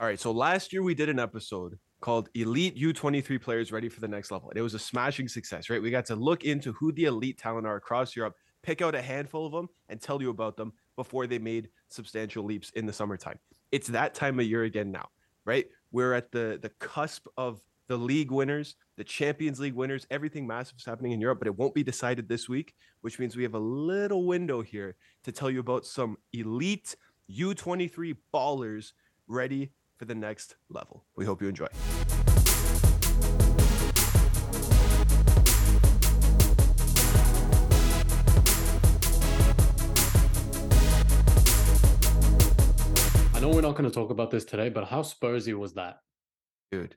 All right. So last year we did an episode called Elite U23 Players Ready for the Next Level. And it was a smashing success, right? We got to look into who the elite talent are across Europe, pick out a handful of them, and tell you about them before they made substantial leaps in the summertime. It's that time of year again now, right? We're at the the cusp of the league winners, the Champions League winners, everything massive is happening in Europe, but it won't be decided this week, which means we have a little window here to tell you about some elite U23 ballers ready for the next level. We hope you enjoy. I know we're not going to talk about this today, but how Spursy was that? Dude.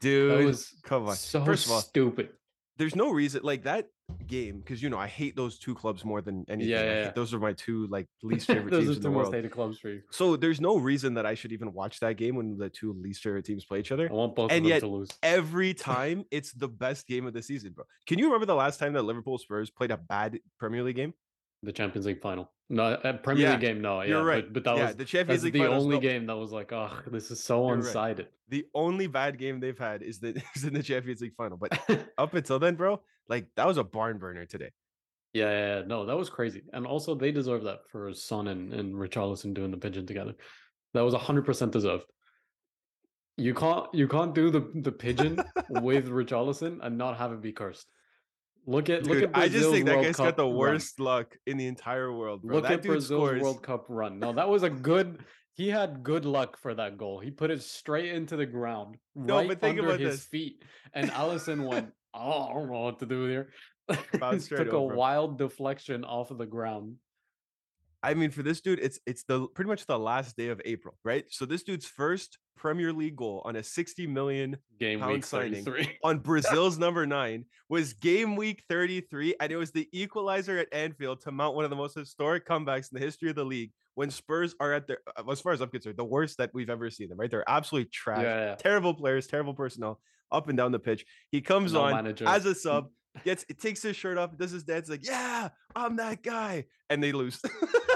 Dude, That was come on. so First of all, stupid. There's no reason like that game because you know I hate those two clubs more than anything. Yeah, yeah, yeah. those are my two like least favorite Those teams are in the most world. hated clubs for you. So there's no reason that I should even watch that game when the two least favorite teams play each other. I want both And of them to lose. Every time it's the best game of the season, bro. Can you remember the last time that Liverpool Spurs played a bad Premier League game? The Champions League final. No, a Premier Yeah, League game. No, yeah, You're right. But, but that yeah, was the Champions League the only no, game that was like, oh, this is so You're right. one-sided. The only bad game they've had is the is in the Champions League final. But up until then, bro, like that was a barn burner today. Yeah, yeah, yeah, no, that was crazy. And also, they deserve that for Son and, and Richarlison doing the pigeon together. That was hundred percent deserved. You can't you can't do the the pigeon with Richarlison and not have it be cursed. Look at look Dude, at I just Brazil's think that World guy's Cup got the run. worst luck in the entire world, bro. Look that at Brazil's scores. World Cup run. No, that was a good. He had good luck for that goal. He put it straight into the ground, No, right but think under about his this. feet, and Alisson went. Oh, I don't know what to do here. Took over a wild deflection off of the ground. I mean, for this dude, it's it's the pretty much the last day of April, right? So this dude's first Premier League goal on a 60 million Game Pound week signing. on Brazil's number nine was game week 33, and it was the equalizer at Anfield to mount one of the most historic comebacks in the history of the league when Spurs are at their, uh, as far as I'm concerned, the worst that we've ever seen them, right? They're absolutely trash, Yeah, yeah. terrible players, terrible personnel up and down the pitch. He comes No on manager. as a sub, gets it takes his shirt off, does his dance, like, yeah, I'm that guy, and they lose.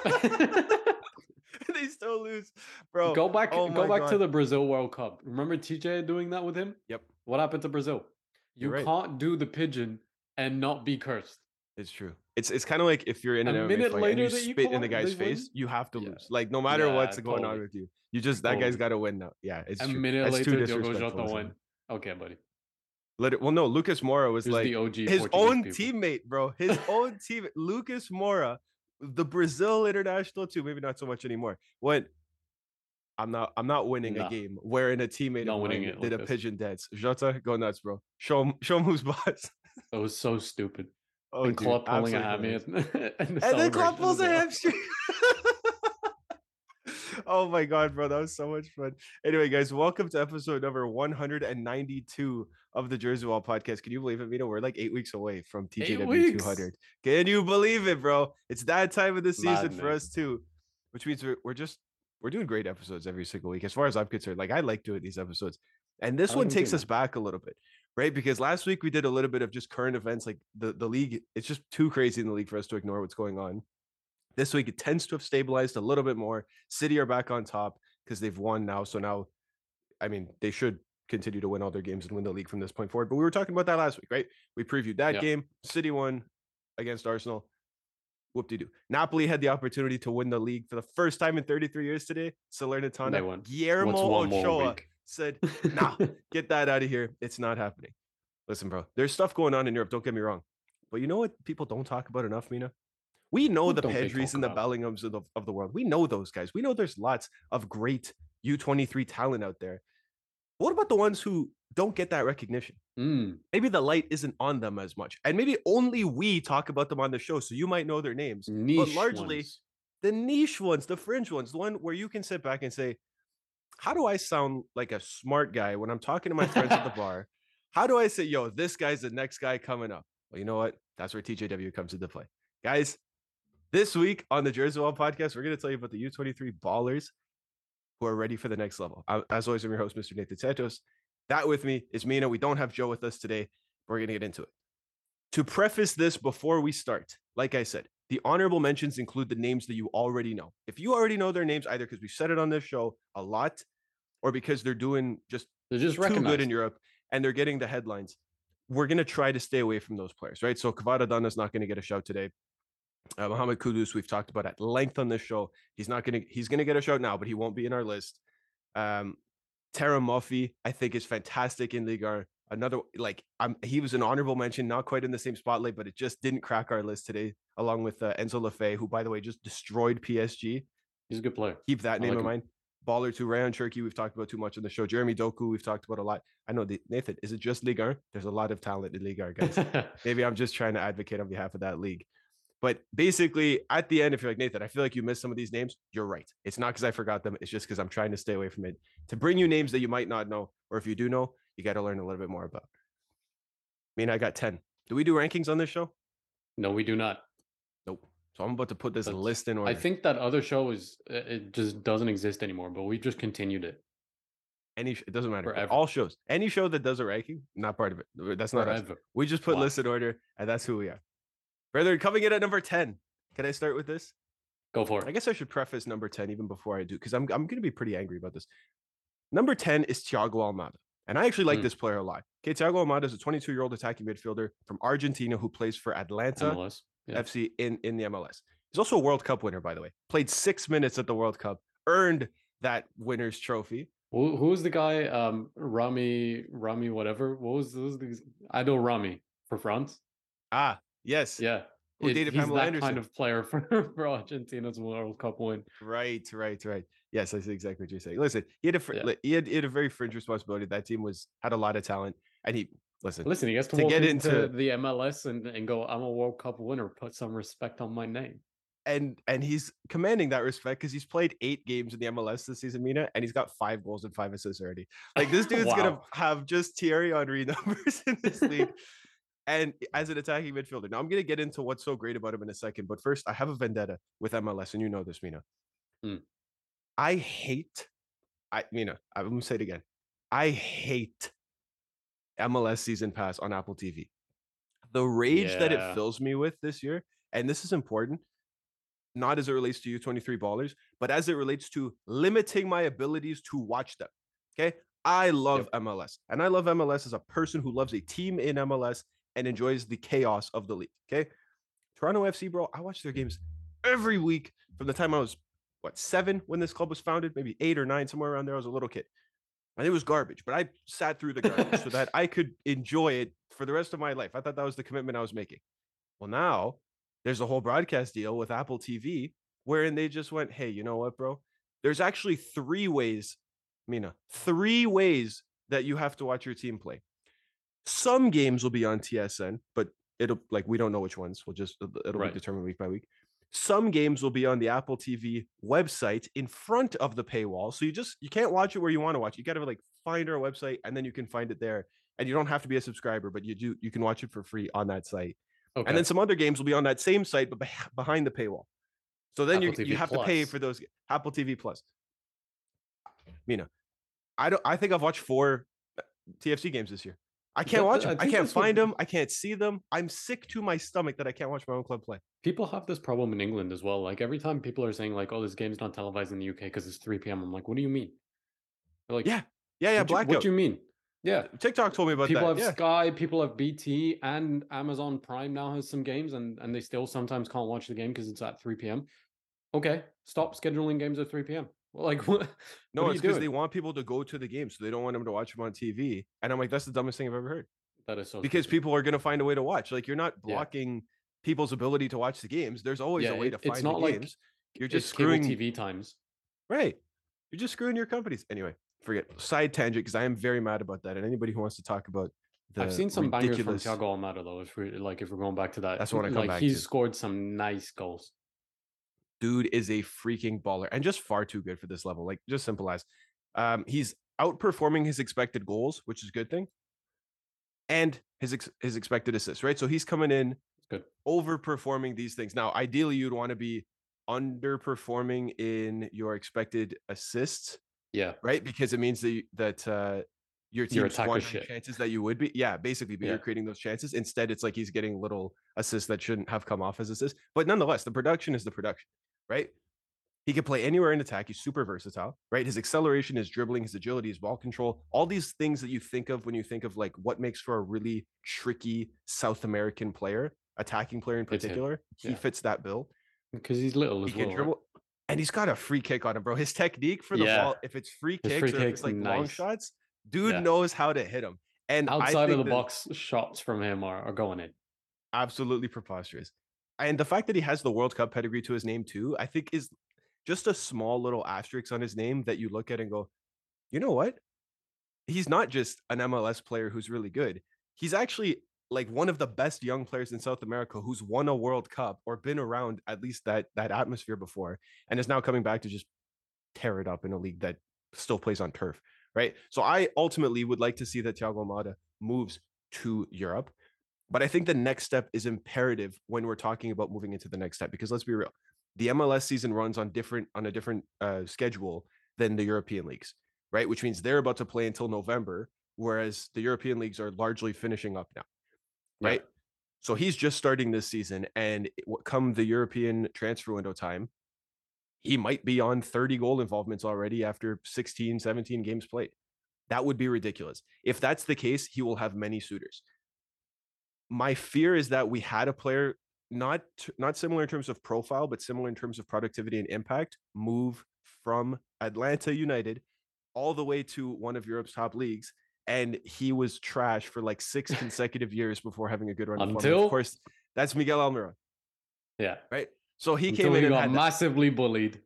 they still lose, bro. go back, oh go back to the Brazil World Cup. Remember TJ doing that with him? Yep. What happened to Brazil? You right. can't do the pigeon and not be cursed. It's true. It's it's kind of like if you're in an A MMA minute fight and later you that you spit in the guy's they win? face, you have to Yeah. lose. Like no matter Yeah, what's going on with you, you just that guy's got to win now. Yeah, it's a true. minute That's later, Diogo Jota win. Okay, buddy. Let it. Well, no, Lucas Moura was Here's like the OG his Portuguese own people. teammate, bro. His own teammate, Lucas Moura, the Brazil international too. Maybe not so much anymore. When I'm not. I'm not winning Nah. a game wearing a teammate Not winning it did like a this. pigeon dance. Jota, go nuts, bro. Show him. Show him who's boss. That was so stupid. Oh, and dude, Klopp pulling a absolutely hammy. hilarious. and, the and then Klopp pulls a hamstring. oh my god, bro, that was so much fun. Anyway, guys, welcome to episode number 192 of the Jersey Wall podcast. Can you believe it, Vito? We're like eight weeks away from TJW 200. Can you believe it, bro? It's that time of the season for us too, which means we're, we're just we're doing great episodes every single week. As far as I'm concerned, like I like doing these episodes, and this one takes us back a little bit right? Because last week we did a little bit of just current events, like the the league. It's just too crazy in the league for us to ignore what's going on. This week it tends to have stabilized a little bit more. City are back on top because they've won now. So now, I mean, they should continue to win all their games and win the league from this point forward. But we were talking about that last week, right? We previewed that Yeah. game. City won against Arsenal. Whoop de doo. Napoli had the opportunity to win the league for the first time in 33 years today. Salernitana. Guillermo What's one more Ochoa said, nah, get that out of here. It's not happening. Listen, bro, there's stuff going on in Europe. Don't get me wrong. But you know what people don't talk about enough, Mina? We know the Pedris and the? Bellinghams of the, of the world. We know those guys. We know there's lots of great U23 talent out there. What about the ones who don't get that recognition? Mm, Maybe the light isn't on them as much. And maybe only we talk about them on the show. So you might know their names. niche largely- ones. The niche ones, the fringe ones, the one where you can sit back and say, How do I sound like a smart guy when I'm talking to my friends at the bar? How do I say, yo, this guy's the next guy coming up? Well, you know what? That's where TJW comes into play. Guys, this week on the Jersey Wall podcast, we're going to tell you about the U23 ballers who are ready for the next level. I- As always, I'm your host, Mr. Nathan Santos. That with me is Mina. We don't have Joe with us today. But we're going to get into it. To preface this before we start, like I said, the honorable mentions include the names that you already know. If you already know their names, either because we've said it on this show a lot or because they're doing just They're just too recognized. good in Europe and they're getting the headlines, we're going to try to stay away from those players, right? So Kvaradona's not going to get a shout today. Uh, Mohamed Kudus, we've talked about at length on this show. He's not going to, he's going to get a shout now, but he won't be in our list. Um, Terem Moffi, I think, is fantastic in Liga. Another, like, I'm, he was an honorable mention, not quite in the same spotlight, but it just didn't crack our list today, along with uh, Enzo Le Fée, who, by the way, just destroyed PSG. He's a good player. Keep that I name like in mind. Baller to Rayan Cherki, we've talked about too much on the show. Jeremy Doku, we've talked about a lot. I know, the, Nathan, is it just Ligue 1? There's a lot of talent in Ligue 1, guys. Maybe I'm just trying to advocate on behalf of that league. But basically, at the end, if you're like, Nathan, I feel like you missed some of these names, you're right. It's not because I forgot them. It's just because I'm trying to stay away from it to bring you names that you might not know. Or if you do know, you got to learn a little bit more about. I mean, I got 10. Do we do rankings on this show? no, we do not. Nope. So I'm about to put this But list in order. I think that other show is uh, it just doesn't exist anymore, but we just continued it any, it doesn't matter. Forever. All shows, any show that does a ranking, not part of it. That's not us. We just put Wow. lists in order, and that's who we are. Brother, coming in at number 10. Can I start with this? Go for it. I guess I should preface number 10 even before I do, because I'm, I'm going to be pretty angry about this. Number 10 is Thiago Almada. And I actually like Hmm. this player a lot. Okay, Thiago Almada is a 22 year old attacking midfielder from Argentina who plays for Atlanta MLS. Yeah. FC in, in the MLS. He's also a World Cup winner, by the way. Played six minutes at the World Cup, earned that winner's trophy. Who, who was the guy? Um, Rami, Rami, whatever. What was, what was the? I know Rami for France. Ah, yes. Yeah, Who dated he's Pamela Anderson. kind of player for for Argentina's World Cup win. Right, right, right. Yes, I see exactly what you're saying. Listen, he had a fr- Yeah. he had he had a very fringe responsibility. That team was had a lot of talent, and he listen. Listen, he gets to, To get into, into- the MLS and, and go, "I'm a World Cup winner. Put some respect on my name." and and he's commanding that respect because he's played eight games in the MLS this season, Mina, and he's got five goals and five assists already. Like this dude's gonna have just Thierry Henry numbers in this league. And as an attacking midfielder, now I'm gonna get into what's so great about him in a second. But first, I have a vendetta with MLS, and you know this, Mina. Hmm. I hate, I Mina. I'm gonna say it again. I hate MLS season pass on Apple TV. The rage that it fills me with this year, and this is important, not as it relates to you 23 ballers, but as it relates to limiting my abilities to watch them. Okay. I love MLS and I love MLS as a person who loves a team in MLS and enjoys the chaos of the league. Okay. Toronto FC, bro, I watch their games every week from the time I was, what, seven when this club was founded, maybe eight or nine, somewhere around there. I was a little kid. And it was garbage, but I sat through the garbage so that I could enjoy it for the rest of my life. I thought that was the commitment I was making. Well, now there's a whole broadcast deal with Apple TV wherein they just went, hey, you know what, bro? There's actually three ways, Mina, three ways that you have to watch your team play. Some games will be on TSN, but it'll like we don't know which ones. We'll just it'll Right. be determined week by week. Some games will be on the Apple TV website in front of the paywall. So you just you can't watch it where you want to watch. You got to like find our website and then you can find it there. And you don't have to be a subscriber, but you do you can watch it for free on that site. Okay. And then some other games will be on that same site, but behind the paywall. So then you Apple you TV have to pay for those Apple TV Plus. Mina, I don't. I think I've watched four uh, TFC games this year. I can't watch I uh, them. I, think can't that's what- find them. I can't see them. I'm sick to my stomach that I can't watch my own club play. people have this problem in England as well. Like every time people are saying like, "Oh, this game's not televised in the UK because it's 3 p.m." I'm like, "What do you mean?" They're like, Yeah, yeah, yeah. what, do you- Blackout. what do you mean? Yeah, TikTok told me about people that. People have yeah. Sky, people have BT, and Amazon Prime now has some games, and and they still sometimes can't watch the game because it's at 3 p.m. Okay, stop scheduling games at 3 p.m. Well, like what? No, what it's because they want people to go to the game, so they don't want them to watch them on TV. And I'm like, that's the dumbest thing I've ever heard. That is so because stupid. people are going to find a way to watch. Like you're not Yeah. blocking people's ability to watch the games. There's always Yeah, a way it- to it's find not the like games. You're just It's screwing TV times. right. You're just screwing your companies. Anyway, forget side tangent because I am very mad about that. And anybody who wants to talk about the I've seen some ridiculous, bangers from Thiago Almada though. If we like, if we're going back to that, That's what I come like back he's to. scored some nice goals. Dude is a freaking baller and just far too good for this level. Like just simple as, um, he's outperforming his expected goals, which is a good thing, and his ex- his expected assists. Right, so he's coming in Good. overperforming these things. Now, ideally, you'd want to be underperforming in your expected assists, Yeah, right? Because it means that that uh, your team's team attack is squandering chances that you would be. Yeah, basically, but Yeah. you're creating those chances. Instead, it's like he's getting little assists that shouldn't have come off as assists. But nonetheless, the production is the production, right? He can play anywhere in attack. He's super versatile, right? His acceleration, his dribbling, his agility, his ball control, all these things that you think of when you think of like what makes for a really tricky South American player, attacking player in particular. He fits that bill. because he's little He as can well. dribble. And he's got a free kick on him, bro. His technique for the Yeah. ball, if it's free kicks free or kicks, it's like long shots, dude Yeah. knows how to hit him. And I Outside of the box shots from him are, are going in. absolutely preposterous. And the fact that he has the World Cup pedigree to his name too, I think is just a small little asterisk on his name that you look at and go, you know what? He's not just an MLS player who's really good. He's actually like one of the best young players in South America who's won a World Cup or been around at least that that atmosphere before and is now coming back to just tear it up in a league that still plays on turf, right? So I ultimately would like to see that Thiago Almada moves to Europe. But I think the next step is imperative when we're talking about moving into the next step because let's be real. The MLS season runs on different on a different uh, schedule than the European leagues, right? Which means they're about to play until November, whereas the European leagues are largely finishing up now, Yeah. right? So he's just starting this season, and come the European transfer window time, he might be on 30 goal involvements already after 16, 17 games played. That would be ridiculous. If that's the case, he will have many suitors. My fear is that we had a player not not similar in terms of profile, but similar in terms of productivity and impact, move from Atlanta United all the way to one of Europe's top leagues, and he was trash for like six consecutive years before having a good run. of form. Until- of course, that's Miguel Almiron, Yeah. right? So he Until came in and got had that- massively bullied.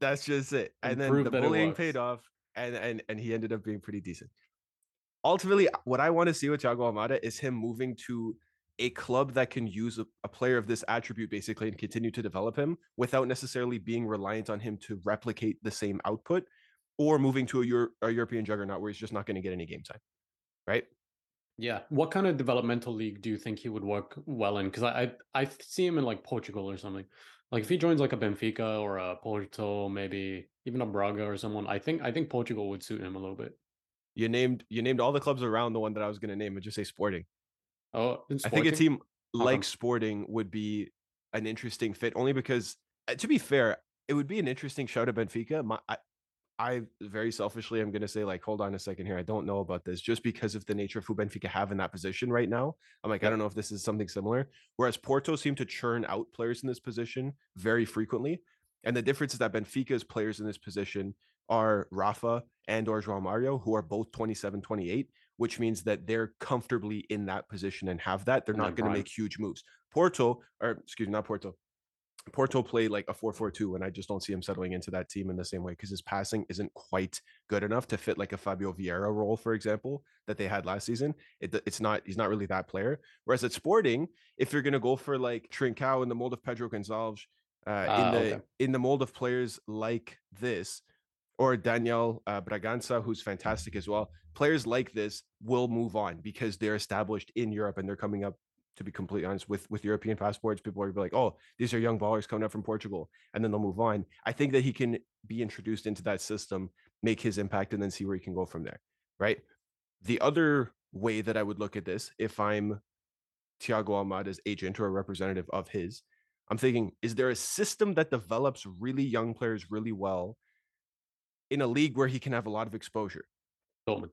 that's just it. and And then the bullying paid off, and and and he ended up being pretty decent. Ultimately, uh, what I want to see with Thiago Almada is him moving to a club that can use a, a player of this attribute basically and continue to develop him without necessarily being reliant on him to replicate the same output, or moving to a, Euro- a European juggernaut where he's just not going to get any game time, right? Yeah. What kind of developmental league do you think he would work well in? Because I, I I see him in like Portugal or something. Like if he joins like a Benfica or a Porto, maybe even a Braga or someone, I think I think Portugal would suit him a little bit. You named you named all the clubs around the one that I was going to name and just say Sporting. Oh, in I think a Sporting? team like? Sporting would be an interesting fit only because, uh, to be fair, it would be an interesting shout at Benfica. My, I, I very selfishly am going to say, like, hold on a second here. I don't know about this just because of the nature of who Benfica have in that position right now. I'm like, I don't know if this is something similar. Whereas Porto seem to churn out players in this position very frequently. And the difference is that Benfica's players in this position are Rafa and or João Mario, who are both 27, 28, which means that they're comfortably in that position and have that. They're In their not going to make huge moves. Porto, or excuse me, not Porto. Porto played like a 4-4-2, and I just don't see him settling into that team in the same way because his passing isn't quite good enough to fit like a Fabio Vieira role, for example, that they had last season. It, it's not he's not really that player. Whereas at Sporting, if you're gonna go for like Trincao in the mold of Pedro Gonçalves, uh, Ah, in the okay. in the mold of players like this, or Daniel uh, Bragança, who's fantastic as well. Players like this will move on because they're established in Europe and they're coming up. To be completely honest, with with European passports, people are like, "Oh, these are young ballers coming up from Portugal," and then they'll move on. I think that he can be introduced into that system, make his impact, and then see where he can go from there. Right. The other way that I would look at this, if I'm Thiago Almada's agent or a representative of his, I'm thinking, is there a system that develops really young players really well in a league where he can have a lot of exposure? Dortmund.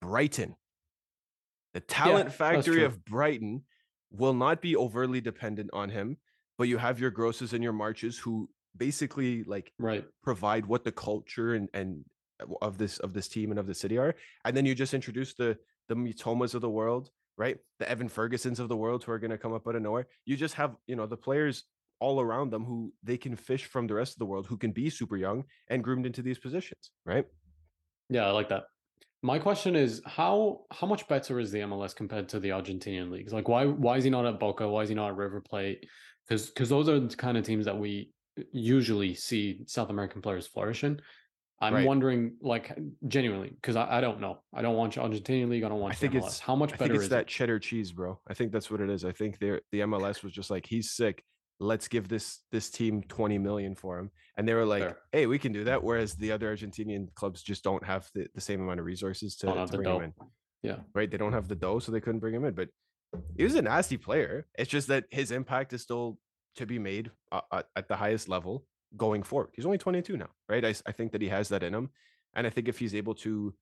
Brighton. The talent that's factory of Brighton will not be overly dependent on him, but you have your Grosses and your Marches who basically like Right. provide what the culture and and uh, of this of this team and of the city are, and then you just introduce the the Mitomas of the world, right? The Evan Fergusons of the world who are going to come up out of nowhere. You just have you know the players all around them who they can fish from the rest of the world who can be super young and groomed into these positions, right? Yeah, I like that. My question is how how much better is the MLS compared to the Argentinian leagues? Like why why is he not at Boca? Why is he not at River Plate? Because because those are the kind of teams that we uh, usually see South American players flourish in. I'm Right. wondering, like, genuinely, because I, I don't know. I don't watch Argentinian league. I don't watch I think the MLS. it's- How much I better think it's is that it? cheddar cheese, bro. I think that's what it is. I think they the MLS was just like, he's sick. Let's give this this team 20 million for him. And they were like, Fair. hey, we can do that. Whereas the other Argentinian clubs just don't have the, the same amount of resources to, to bring him in. Yeah. Right. They don't have the dough, so they couldn't bring him in. But he was a nasty player. It's just that his impact is still to be made uh, uh, at the highest level going forward. He's only 22 now, right? I, I think that he has that in him. And I think if he's able to,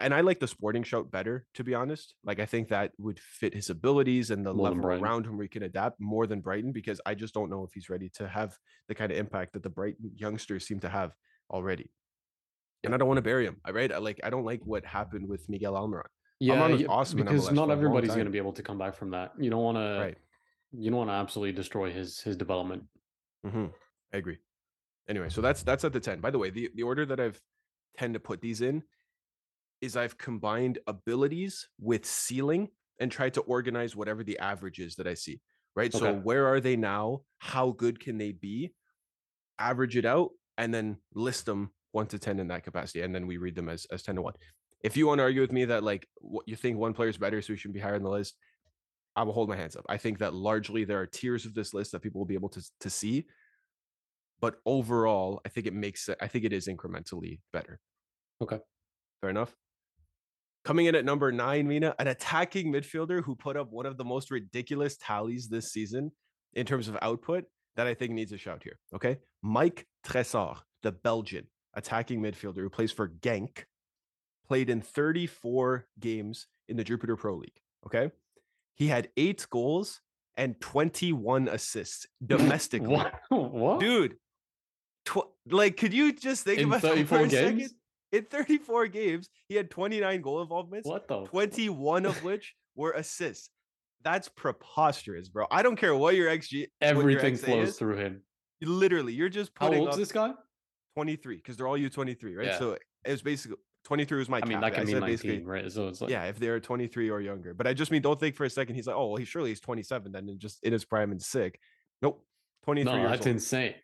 and I like the sporting shout better, to be honest. Like, I think that would fit his abilities and the More level around him where he can adapt more than Brighton, because I just don't know if he's ready to have the kind of impact that the Brighton youngsters seem to have already. And I don't want to bury him. I right. I like I don't like what happened with Miguel Almiron. Yeah, yeah, awesome because not for a long everybody's going to be able to come back from that. You don't want to. Right. You don't want to absolutely destroy his his development. hmm I agree. Anyway, so that's that's at the 10. By the way, the, the order that I've tend to put these in is I've combined abilities with ceiling and tried to organize whatever the average is that I see. Right. So where are they now? How good can they be? Average it out and then list them one to 10 in that capacity. And then we read them as, as 10 to 1. If you want to argue with me that like what you think one player is better, so he should be higher in the list, I will hold my hands up. I think that largely there are tiers of this list that people will be able to to see, but overall, I think it makes it. I think it is incrementally better. Okay. fair enough. Coming in at number nine, Mina, an attacking midfielder who put up one of the most ridiculous tallies this season in terms of output that I think needs a shout here. Okay, Mike Trésor, the Belgian attacking midfielder who plays for Genk, played in 34 games in the Jupiler Pro League. Okay. He had eight goals and 21 assists domestically. What? what? Dude, tw- like, could you just think In about that 34 for a games? second? In 34 games, he had 29 goal involvements, What the? 21 of which were assists. That's preposterous, bro. I don't care what your XG, what your Everything flows is, through him. Literally, you're just putting How old's up this guy? 23 because they're all U23, right? Yeah. So it was basically 23 was my I mean, cap. that can said 19, right? So it's like, yeah, if they're 23 or younger. But I just mean, don't think for a second he's like, oh, well, he surely he's 27 then and just in his prime and sick. Nope, 23 no, that's old. insane.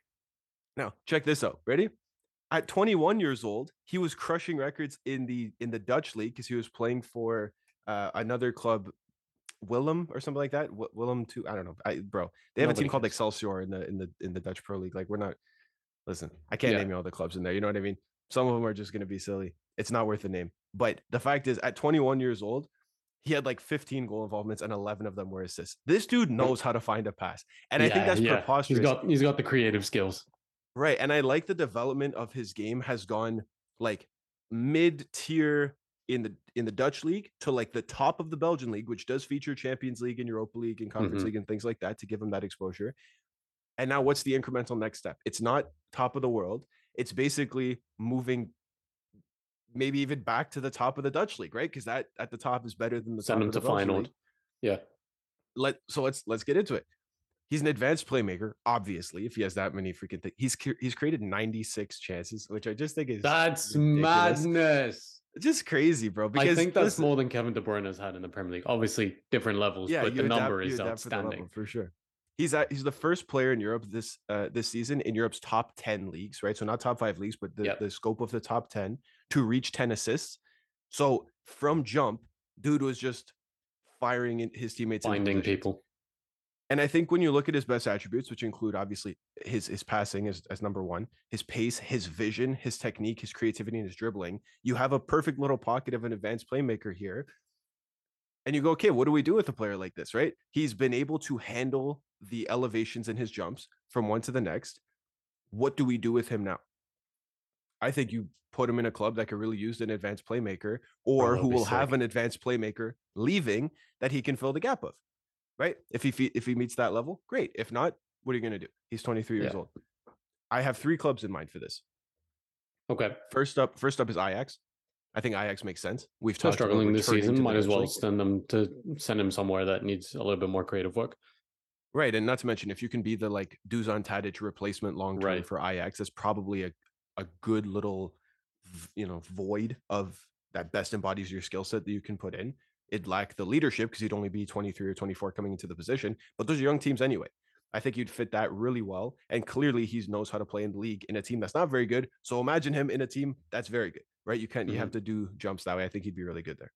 Now, check this out. Ready? At 21 years old, he was crushing records in the in the Dutch league because he was playing for uh, another club, Willem or something like that. Wi- Willem too. I don't know. I, bro, they have a Nobody team called cares. Excelsior in the in the in the Dutch Pro League. Like we're not. Listen, I can't Yeah. name you all the clubs in there. You know what I mean? Some of them are just going to be silly. It's not worth the name. But the fact is, at 21 years old, he had like 15 goal involvements and 11 of them were assists. This dude knows how to find a pass, and I think that's yeah. preposterous. He's got he's got the creative skills. Right. And I like the development of his game has gone like mid tier in the in the Dutch league to like the top of the Belgian league, which does feature Champions League and Europa League and Conference Mhm. League and things like that to give him that exposure. And now what's the incremental next step? It's not top of the world. It's basically moving maybe even back to the top of the Dutch league, right? Because that at the top is better than the Send of the to final. Yeah. let so let's let's get into it. He's an advanced playmaker, obviously. If he has that many freaking things, he's he's created 96 chances, which I just think is That's ridiculous. madness. just crazy, bro. Because I think that's listen, more than Kevin De Bruyne has had in the Premier League. Obviously, different levels, yeah, but the adapt- number is adapt for outstanding. for sure. He's at, he's the first player in Europe this uh, this season in Europe's top 10 leagues, right? So not top five leagues, but the, Yep. the scope of the top 10 to reach 10 assists. So from jump, dude was just firing his teammates Finding people. And I think when you look at his best attributes, which include obviously his his passing as, as number one, his pace, his vision, his technique, his creativity, and his dribbling, you have a perfect little pocket of an advanced playmaker here. And you go, okay, what do we do with a player like this, right? He's been able to handle the elevations in his jumps from one to the next. What do we do with him now? I think you put him in a club that could really use an advanced playmaker or who will have an advanced playmaker leaving that he can fill the gap of right? If he if he meets that level, great. If not, what are you going to do? He's 23 years Yeah. old. I have three clubs in mind for this. Okay. First up, first up is Ajax. I think Ajax makes sense. We've They're talked about struggling this season. Might as well league. send them to send him somewhere that needs a little bit more creative work. right? And not to mention, if you can be the like Dusan Tadic replacement long term Right. for Ajax, that's probably a a good little you know void of that best embodies your skill set that you can put in. It'd lack the leadership because he'd only be 23 or 24 coming into the position, but those are young teams anyway. I think you'd fit that really well. And clearly he knows how to play in the league in a team that's not very good. So imagine him in a team that's very good, right? You can't, you have to do jumps that way. I think he'd be really good there.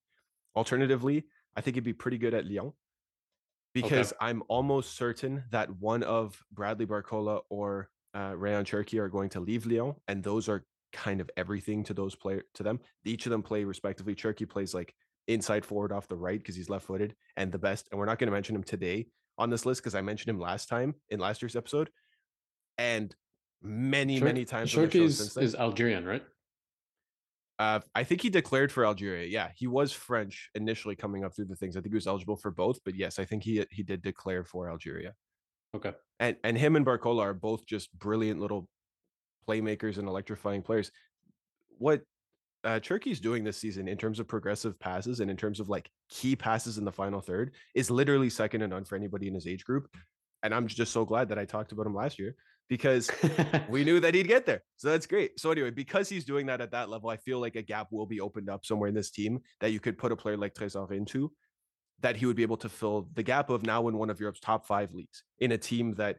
Alternatively, I think he'd be pretty good at Lyon because I'm almost certain that one of Bradley Barcola or uh, Rayan Cherki are going to leave Lyon. And those are kind of everything to those player to them. Each of them play respectively. Cherki plays like inside forward off the right because he's left footed and the best. And we're not going to mention him today on this list because I mentioned him last time in last year's episode, and many Shirk- many times the is, since then. is Algerian, right? Uh, I think he declared for Algeria. Yeah, he was French initially coming up through the things. I think he was eligible for both, but yes, I think he he did declare for Algeria. Okay. And and him and Barcola are both just brilliant little playmakers and electrifying players. What uh, Cherki's doing this season in terms of progressive passes and in terms of like key passes in the final third is literally second to none for anybody in his age group. And I'm just so glad that I talked about him last year because we knew that he'd get there. So that's great. So anyway, because he's doing that at that level, I feel like a gap will be opened up somewhere in this team that you could put a player like Trésor into, that he would be able to fill the gap of now in one of Europe's top five leagues in a team that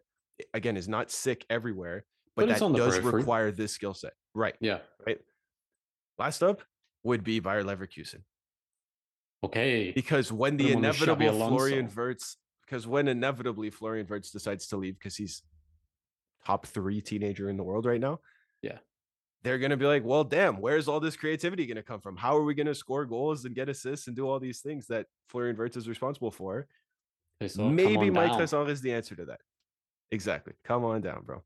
again is not sick everywhere, but, But that does periphery. require this skill set. Right. yeah. Last up would be Bayer Leverkusen. Okay. Because when the him on the Xabi inevitable Florian. Wirtz, because when inevitably Florian Wirtz decides to leave because he's top three teenager in the world right now. Yeah. They're gonna be like, well, damn, where's all this creativity gonna come from? How are we gonna score goals and get assists and do all these things that Florian Wirtz is responsible for? Maybe Mike. Tresor is the answer to that. Exactly. Come on down, bro.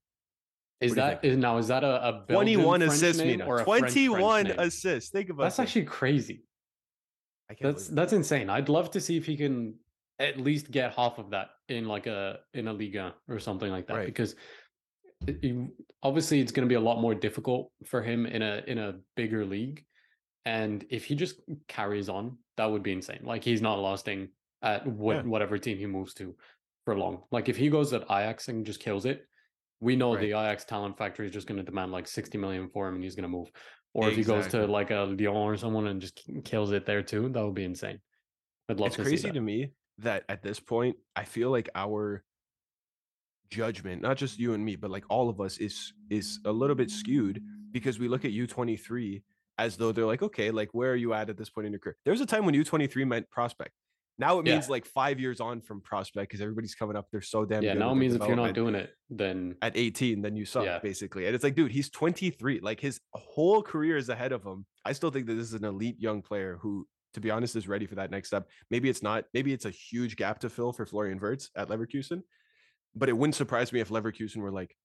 Is What do you that is now is that a, a 21 assists, name Mina. or a French- French 21 assists. Think about that. That's that. actually crazy. I can't That's believe it. that's insane. I'd love to see if he can at least get half of that in like a in a liga or something like that Right. because it- obviously it's going to be a lot more difficult for him in a in a bigger league and if he just carries on that would be insane like he's not lasting at what, Yeah. whatever team he moves to for long like if he goes at Ajax and just kills it we know the Ajax talent factory is just going to demand like 60 million for him and he's going to move. Or if he goes to like a Lyon or someone and just kills it there too that would be insane. I'd love it's to crazy to me that at this point i feel like our judgment not just you and me but like all of us is is a little bit skewed because we look at u23 as though they're like okay like where are you at at this point in your career? There was a time when u23 meant prospect now it Yeah. means like five years on from prospect because everybody's coming up they're so damn yeah now it means if you're not doing it then at 18 then you suck Yeah. basically and it's like dude he's 23 like his whole career is ahead of him i still think that this is an elite young player who to be honest is ready for that next step maybe it's not maybe it's a huge gap to fill for florian Wirtz at leverkusen but it wouldn't surprise me if leverkusen were like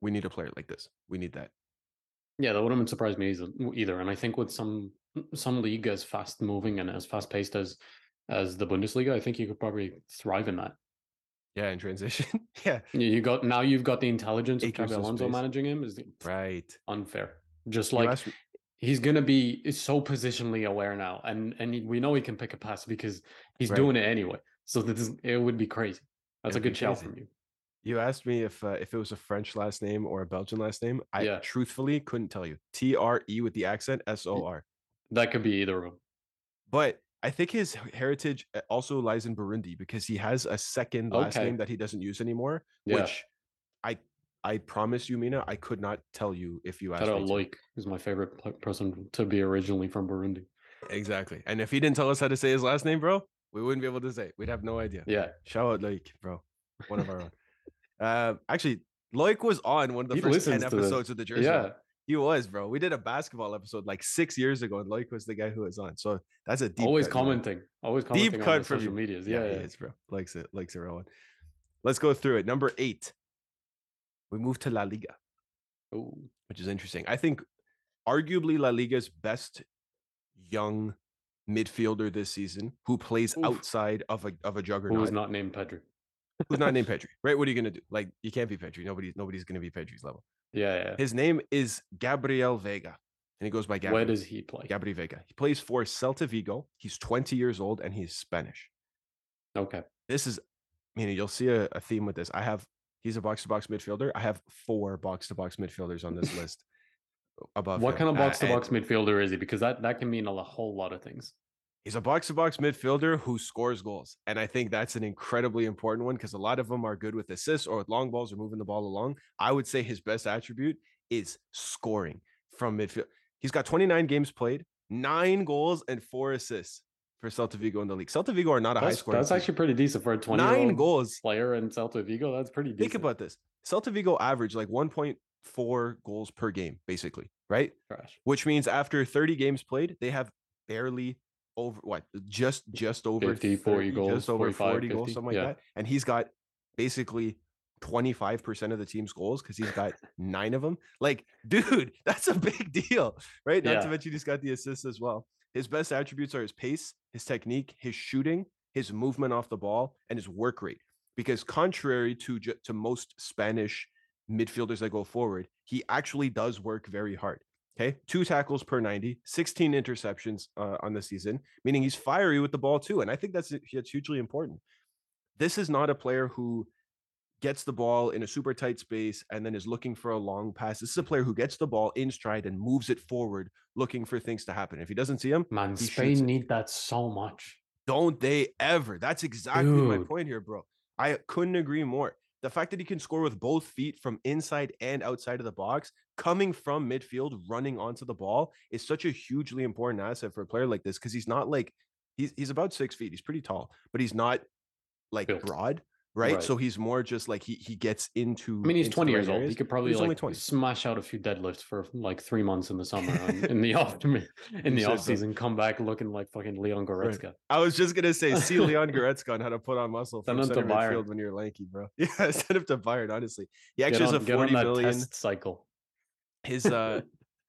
we need a player like this we need that Yeah, that wouldn't surprise me either. either. And I think with some some league as fast moving and as fast paced as as the Bundesliga, I think you could probably thrive in that. yeah in transition yeah You got now you've got the intelligence of Acres Xabi of Alonso space. managing him is right unfair. Just like asked he's gonna be so positionally aware now, and and we know he can pick a pass because he's Right. doing it anyway. So this is, it would be crazy. That's It a good shout from you. you asked me if uh, if it was a french last name or a belgian last name i Yeah. truthfully couldn't tell you t-r-e with the accent s-o-r That could be either of them. But I think his heritage uh, also lies in Burundi because he has a second last Okay. name that he doesn't use anymore. Yeah. Which I I promise you, Mina, I could not tell you if you asked out. Loic, who's my favorite person to be originally from Burundi. Exactly. And if he didn't tell us how to say his last name, bro, we wouldn't be able to say. it. We'd have no idea. Yeah, Shout out Loic, bro. One of our own. Uh, actually, Loic was on one of the He first 10 listens to this. episodes of the Jersey. yeah. He was, bro. We did a basketball episode like six years ago, and Loic was the guy who was on. So that's a deep always cut, commenting, always commenting Deep cut from social medias. Yeah, Yeah, yeah. is, bro. Likes it. Likes it, Rowan. Let's go through it. Number eight. We move to La Liga, Ooh, which is interesting. I think arguably La Liga's best young midfielder this season who plays Oof. outside of a of a juggernaut. Who is not named Pedri? who's not named Pedri, right? What are you gonna do? Like you can't be Pedri. Nobody's nobody's gonna be Pedri's level. Yeah, yeah. His name is Gabriel Veiga, and he goes by Gabriel. Where does he play? Gabriel Veiga? He plays for Celta Vigo. He's 20 years old and he's Spanish. Okay. This is, I mean, you'll see a, a theme with this. I have he's a box to box midfielder. I have four box to box midfielders on this list. Above What him. kind of box to box midfielder is he? Because that that can mean a whole lot of things. He's a box to box midfielder who scores goals. And I think that's an incredibly important one because a lot of them are good with assists or with long balls or moving the ball along. I would say his best attribute is scoring from midfield. He's got 29 games played, nine goals, and four assists for Celta Vigo in the league. Celta Vigo are not a high scorer. that's team. actually pretty decent for a 20 nine goals. player in Celta Vigo. That's pretty decent. Think about this. Celta Vigo average like 1.4 goals per game, basically, right? Trash. Which means after 30 games played, they have barely over what just just over 50, 40 goals, just over 45, 40 goals, 50, something like yeah. that. And he's got basically 25% of the team's goals because he's got nine of them. Like, dude, that's a big deal, right? Not to mention he's got the assists as well. His best attributes are his pace, his technique, his shooting, his movement off the ball, and his work rate. Because contrary to to most Spanish midfielders that go forward, he actually does work very hard. Okay, two tackles per 90, 16 interceptions uh, on the season, meaning he's fiery with the ball too. And I think that's that's hugely important. This is not a player who gets the ball in a super tight space and then is looking for a long pass. This is a player who gets the ball in stride and moves it forward, looking for things to happen. If he doesn't see him, Man, Spain need that so much. don't they ever? That's exactly my point here, bro. I couldn't agree more. The fact that he can score with both feet from inside and outside of the box, coming from midfield, running onto the ball, is such a hugely important asset for a player like this because he's not like he's he's about six feet. He's pretty tall, but he's not like Built. broad, right? Right. So he's more just like he he gets into. I mean, he's 20 years right old. He could probably he's only like 20. smash out a few deadlifts for like three months in the summer and in the off in the off season, come back looking like fucking Leon Goretzka. I was just gonna say, see Leon Goretzka on how to put on muscle from center midfield when you're lanky, bro. Yeah, send him to Bayern. Honestly, he actually on, has a forty million. test cycle. His uh,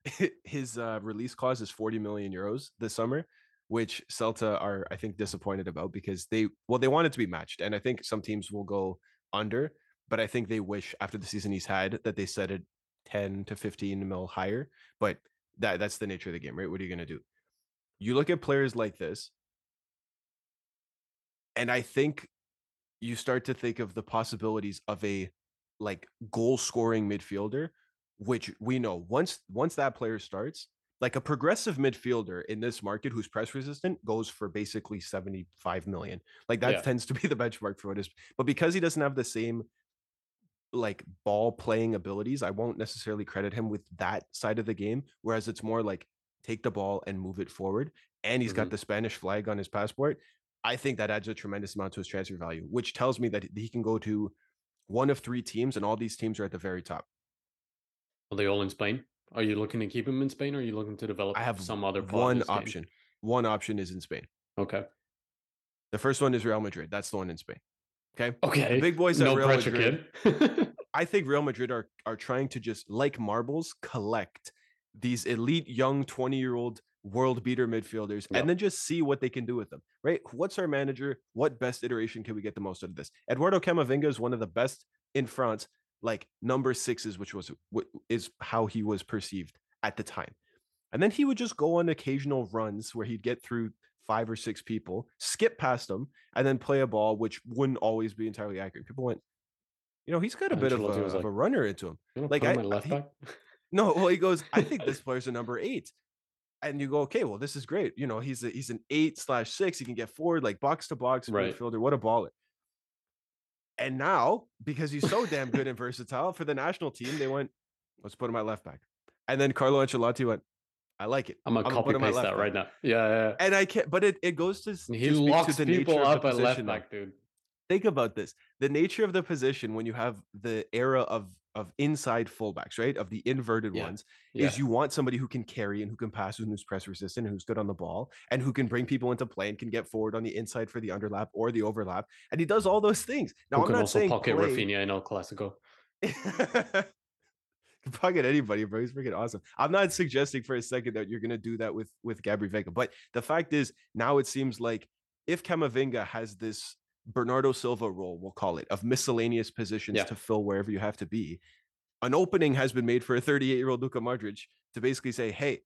his uh release clause is forty million euros this summer, which Celta are I think disappointed about because they well they want it to be matched, and I think some teams will go under, but I think they wish after the season he's had that they set it ten to fifteen mil higher. But that that's the nature of the game, right? What are you gonna do? You look at players like this, and I think you start to think of the possibilities of a like goal scoring midfielder, which we know once once that player starts, like a progressive midfielder in this market who's press resistant goes for basically 75 million. Like that Yeah. tends to be the benchmark for what is. But because he doesn't have the same like ball playing abilities, I won't necessarily credit him with that side of the game. Whereas it's more like take the ball and move it forward. And he's got Mhm. the Spanish flag on his passport. I think that adds a tremendous amount to his transfer value, which tells me that he can go to one of three teams, and all these teams are at the very top. Are they all in Spain? Are you looking to keep him in Spain or are you looking to develop I have some other one option. One option is in Spain. Okay. The first one is Real Madrid. That's the one in Spain. Okay. Okay. The big boys no Real pressure, Madrid. kid. I think Real Madrid are are trying to just like marbles collect these elite young 20 year old world beater midfielders Yep. and then just see what they can do with them. Right? What's our manager? What best iteration can we get the most out of this? Eduardo Camavinga is one of the best in France, like number sixes, which was wh- is how he was perceived at the time. And then he would just go on occasional runs where he'd get through five or six people, skip past them, and then play a ball which wouldn't always be entirely accurate. People went, you know, he's got a bit of a, Ancelotti was of like, a runner into him. You Like, I- left he- back? No, well, he goes, I think this player's a number eight. And you go, okay, well, this is great. You know, he's a, he's an eight slash six. He can get forward, like box to box Right. midfielder. What a baller. And now, because he's so damn good and versatile for the national team, they went, let's put him at left back. And then Carlo Ancelotti went, I like it. I'm gonna copy put him at paste that back. right now. Yeah, yeah. yeah. And I can't, but it, it goes to, He to locks to the people up at left back, dude. think about this the nature of the position when you have the era of of inside fullbacks right of the inverted Yeah, ones Yeah. is you want somebody who can carry and who can pass and who's press resistant who's good on the ball and who can bring people into play and can get forward on the inside for the underlap or the overlap and he does all those things now Who i'm can not also saying pocket play... Rafinha in El Clasico. can pocket anybody, bro. He's freaking awesome. I'm not suggesting for a second that you're gonna do that with with Gabri Veiga, but the fact is now it seems like if Camavinga has this Bernardo Silva role, we'll call it, of miscellaneous positions Yeah. to fill wherever you have to be, an opening has been made for a 38 year old Luka Modric to basically say, hey.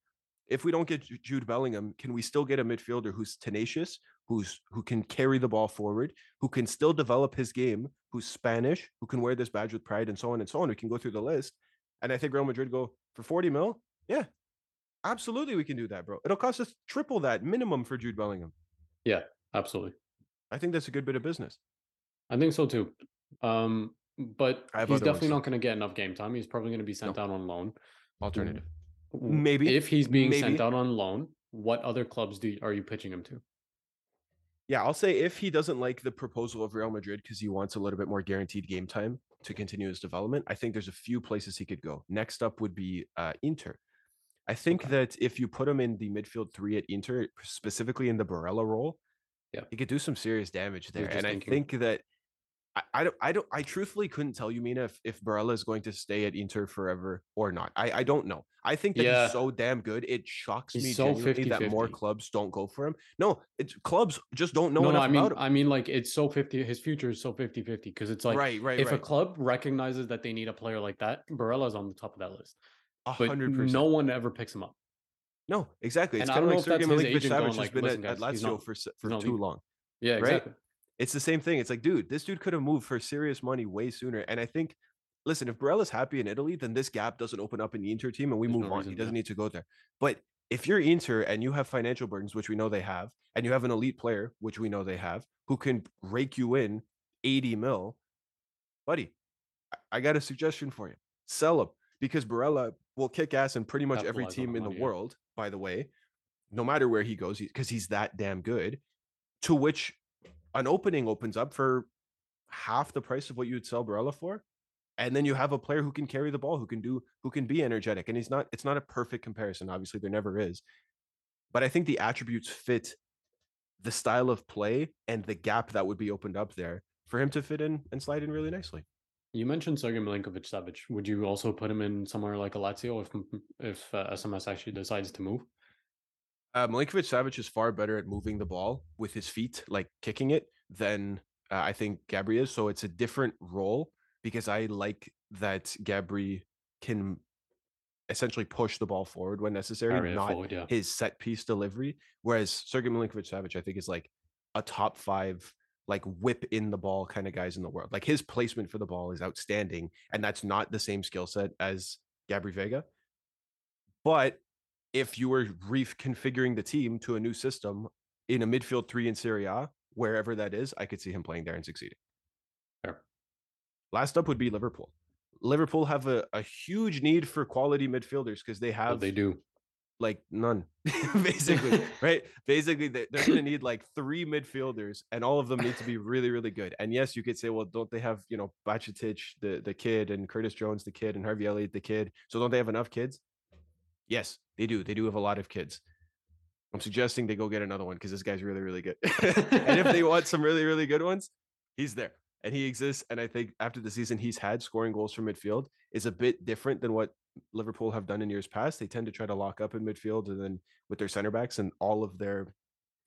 If we don't get Jude Bellingham, can we still get a midfielder who's tenacious, who's who can carry the ball forward, who can still develop his game, who's Spanish, who can wear this badge with pride, and so on and so on. We can go through the list. And I think Real Madrid go for 40 mil. Yeah, absolutely. We can do that, bro. It'll cost us triple that minimum for Jude Bellingham. Yeah, absolutely. I think that's a good bit of business. I think so too. Um, but he's definitely ones. not going to get enough game time. He's probably going to be sent No. out on loan. Alternative. Maybe. if he's being sent Maybe. out on loan, what other clubs do you, are you pitching him to? Yeah, I'll say if he doesn't like the proposal of Real Madrid because he wants a little bit more guaranteed game time to continue his development, I think there's a few places he could go. Next up would be uh, Inter. I think Okay. that if you put him in the midfield three at Inter, specifically in the Barella role, Yeah. he could do some serious damage there. And I think that I, I don't I don't I truthfully couldn't tell you, Mina, if, if Barella is going to stay at Inter forever or not. I, I don't know. I think that Yeah. he's so damn good. It shocks He's me so genuinely that more 50-50. clubs don't go for him. No, it's clubs just don't know no, no, I mean, about him. I mean, like it's so fifty. His future is so 50-50 because it's like right, right, if a club recognizes that they need a player like that, Barella's on the top of that list. A hundred percent. no one ever picks him up. No, exactly. It's And kind of like Sergey Milinkovic Savic going has like, been "Listen, at, at guys, Lazio not- for for too leaving." long. Yeah, Right? exactly. It's the same thing. It's like, dude, this dude could have moved for serious money way sooner. And I think, listen, if Barella's happy in Italy, then this gap doesn't open up in the Inter team and we There's move no on. he doesn't need to go there. But if you're Inter and you have financial burdens, which we know they have, and you have an elite player, which we know they have, who can rake you in 80 mil, buddy, I- got a suggestion for you. Sell him because Barella will kick ass in pretty much every team in the world, by the way, no matter where he goes, because he's that damn good. To which an opening opens up for half the price of what you would sell Barella for. And then you have a player who can carry the ball, who can do, who can be energetic. And he's not, it's not a perfect comparison. Obviously, there never is. But I think the attributes fit the style of play and the gap that would be opened up there for him to fit in and slide in really nicely. You mentioned Sergey Milinkovic Savic. Would you also put him in somewhere like a Lazio if if uh, SMS actually decides to move? Uh, Milinkovic Savic is far better at moving the ball with his feet, like kicking it, than uh, I think Gabri is. So it's a different role because I like that Gabri can essentially push the ball forward when necessary, not forward, yeah. his set piece delivery. Whereas Sergey Milinkovic Savic, I think, is like a top five, like whip in the ball kind of guys in the world. Like his placement for the ball is outstanding, and that's not the same skill set as Gabri Veiga. But if you were reconfiguring the team to a new system in a midfield three in Serie A, wherever that is, I could see him playing there and succeeding. Last up would be Liverpool. Liverpool have a, a huge need for quality midfielders because they have they do. Like none, basically, right? Basically, they, they're going to need like three midfielders, and all of them need to be really, really good. And yes, you could say, well, don't they have you know Bajcetic, the the kid, and Curtis Jones, the kid, and Harvey Elliott, the kid? So don't they have enough kids? Yes, they do. They do have a lot of kids. I'm suggesting they go get another one because this guy's really, really good. and if they want some really, really good ones, he's there and he exists. And I think after the season he's had, scoring goals from midfield is a bit different than what Liverpool have done in years past. They tend to try to lock up in midfield and then with their center backs and all of their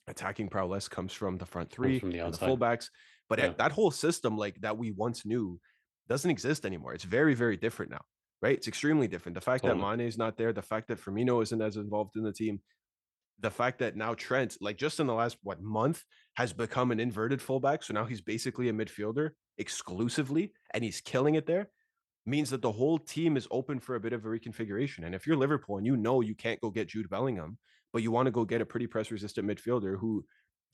attacking prowess comes from the front three from the and the fullbacks. But Yeah. that whole system, like that we once knew, doesn't exist anymore. It's very, very different now, right? It's extremely different. The fact that Totally. Mane is not there, the fact that Firmino isn't as involved in the team, the fact that now Trent, like just in the last what month, has become an inverted fullback. So now he's basically a midfielder exclusively, and he's killing it there. Means that the whole team is open for a bit of a reconfiguration. And if you're Liverpool and you know you can't go get Jude Bellingham, but you want to go get a pretty press resistant midfielder who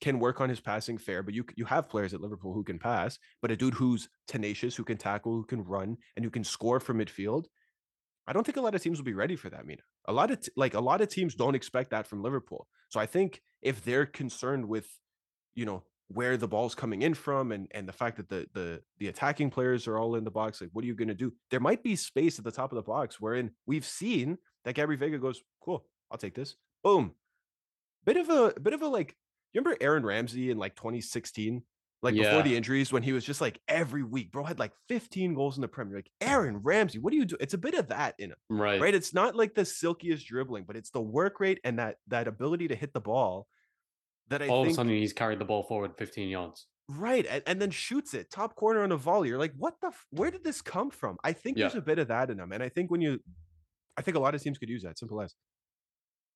can work on his passing fair, but you you have players at Liverpool who can pass, but a dude who's tenacious, who can tackle, who can run, and who can score from midfield. I don't think a lot of teams will be ready for that, Mina. A lot of t- like a lot of teams don't expect that from Liverpool. So I think if they're concerned with, you know, where the ball's coming in from and and the fact that the the the attacking players are all in the box, like what are you going to do? There might be space at the top of the box wherein we've seen that Gabri Veiga goes, "Cool, I'll take this." Boom. Bit of a bit of a like you remember Aaron Ramsey in like 2016? Like before the injuries, when he was just like every week, bro had like 15 goals in the Premier. Like Aaron Ramsey, what do you do? It's a bit of that in him Right. right? It's not like the silkiest dribbling, but it's the work rate and that that ability to hit the ball that I All of a sudden, he's carried the ball forward 15 yards. right and, and then shoots it top corner on a volley. You're like, what the? F- where did this come from? I think there's a bit of that in him, and I think when you, I think a lot of teams could use that. Simple as.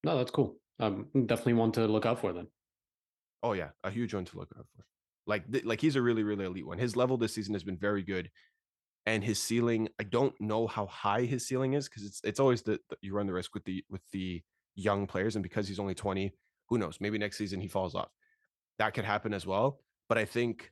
No, that's cool. Um, definitely one to look out for then. Oh yeah, a huge one to look out for. Like th- like he's a really really elite one. His level this season has been very good, and his ceiling. I don't know how high his ceiling is because it's it's always the, the you run the risk with the with the young players, and because he's only twenty, who knows? Maybe next season he falls off. That could happen as well. But I think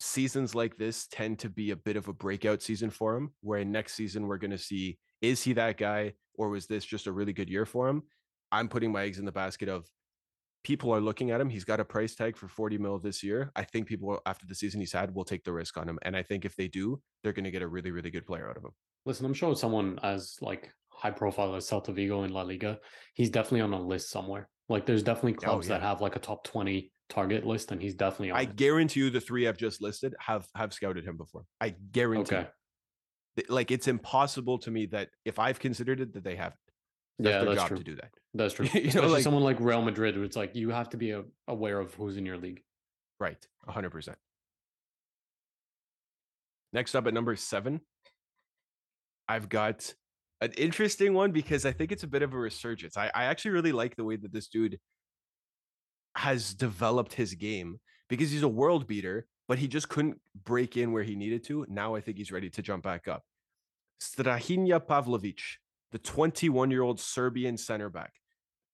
seasons like this tend to be a bit of a breakout season for him, where next season we're going to see is he that guy or was this just a really good year for him? I'm putting my eggs in the basket of people are looking at him. He's got a price tag for 40 mil this year. I think people after the season he's had will take the risk on him. And I think if they do, they're going to get a really, really good player out of him. Listen, I'm sure someone as like high profile as Celta Vigo in La Liga, he's definitely on a list somewhere. Like there's definitely Oh, clubs that have like a top 20 target list and he's definitely on I it. guarantee you the three I've just listed have have scouted him before. I guarantee. Okay. Like it's impossible to me that if I've considered it, that they haven't. That's Yeah, their that's job true. to do that. That's true. You know, Especially like- someone like Real Madrid, where it's like you have to be a, aware of who's in your league. Right. hundred percent. Next up at number seven, I've got an interesting one because I think it's a bit of a resurgence. I, I actually really like the way that this dude has developed his game because he's a world beater, but he just couldn't break in where he needed to. Now I think he's ready to jump back up. Strahinja Pavlovic, the 21 year old Serbian center back,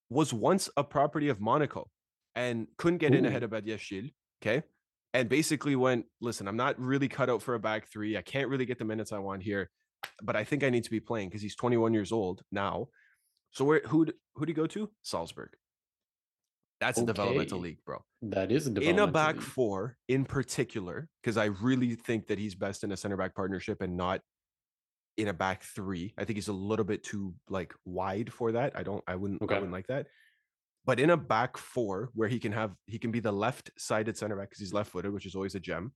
was once a property of Monaco and couldn't get in ahead of Badiashile. Okay. And basically went, listen, I'm not really cut out for a back three. I can't really get the minutes I want here, but I think I need to be playing because he's 21 years old now. So where who who do you go to? Salzburg. That's a developmental league, bro. That is a In a back league. four, in particular, because I really think that he's best in a center back partnership and not in a back three. I think he's a little bit too like wide for that. I don't. I wouldn't. Okay. I wouldn't like that. But in a back four, where he can have, he can be the left-sided center back because he's left-footed, which is always a gem.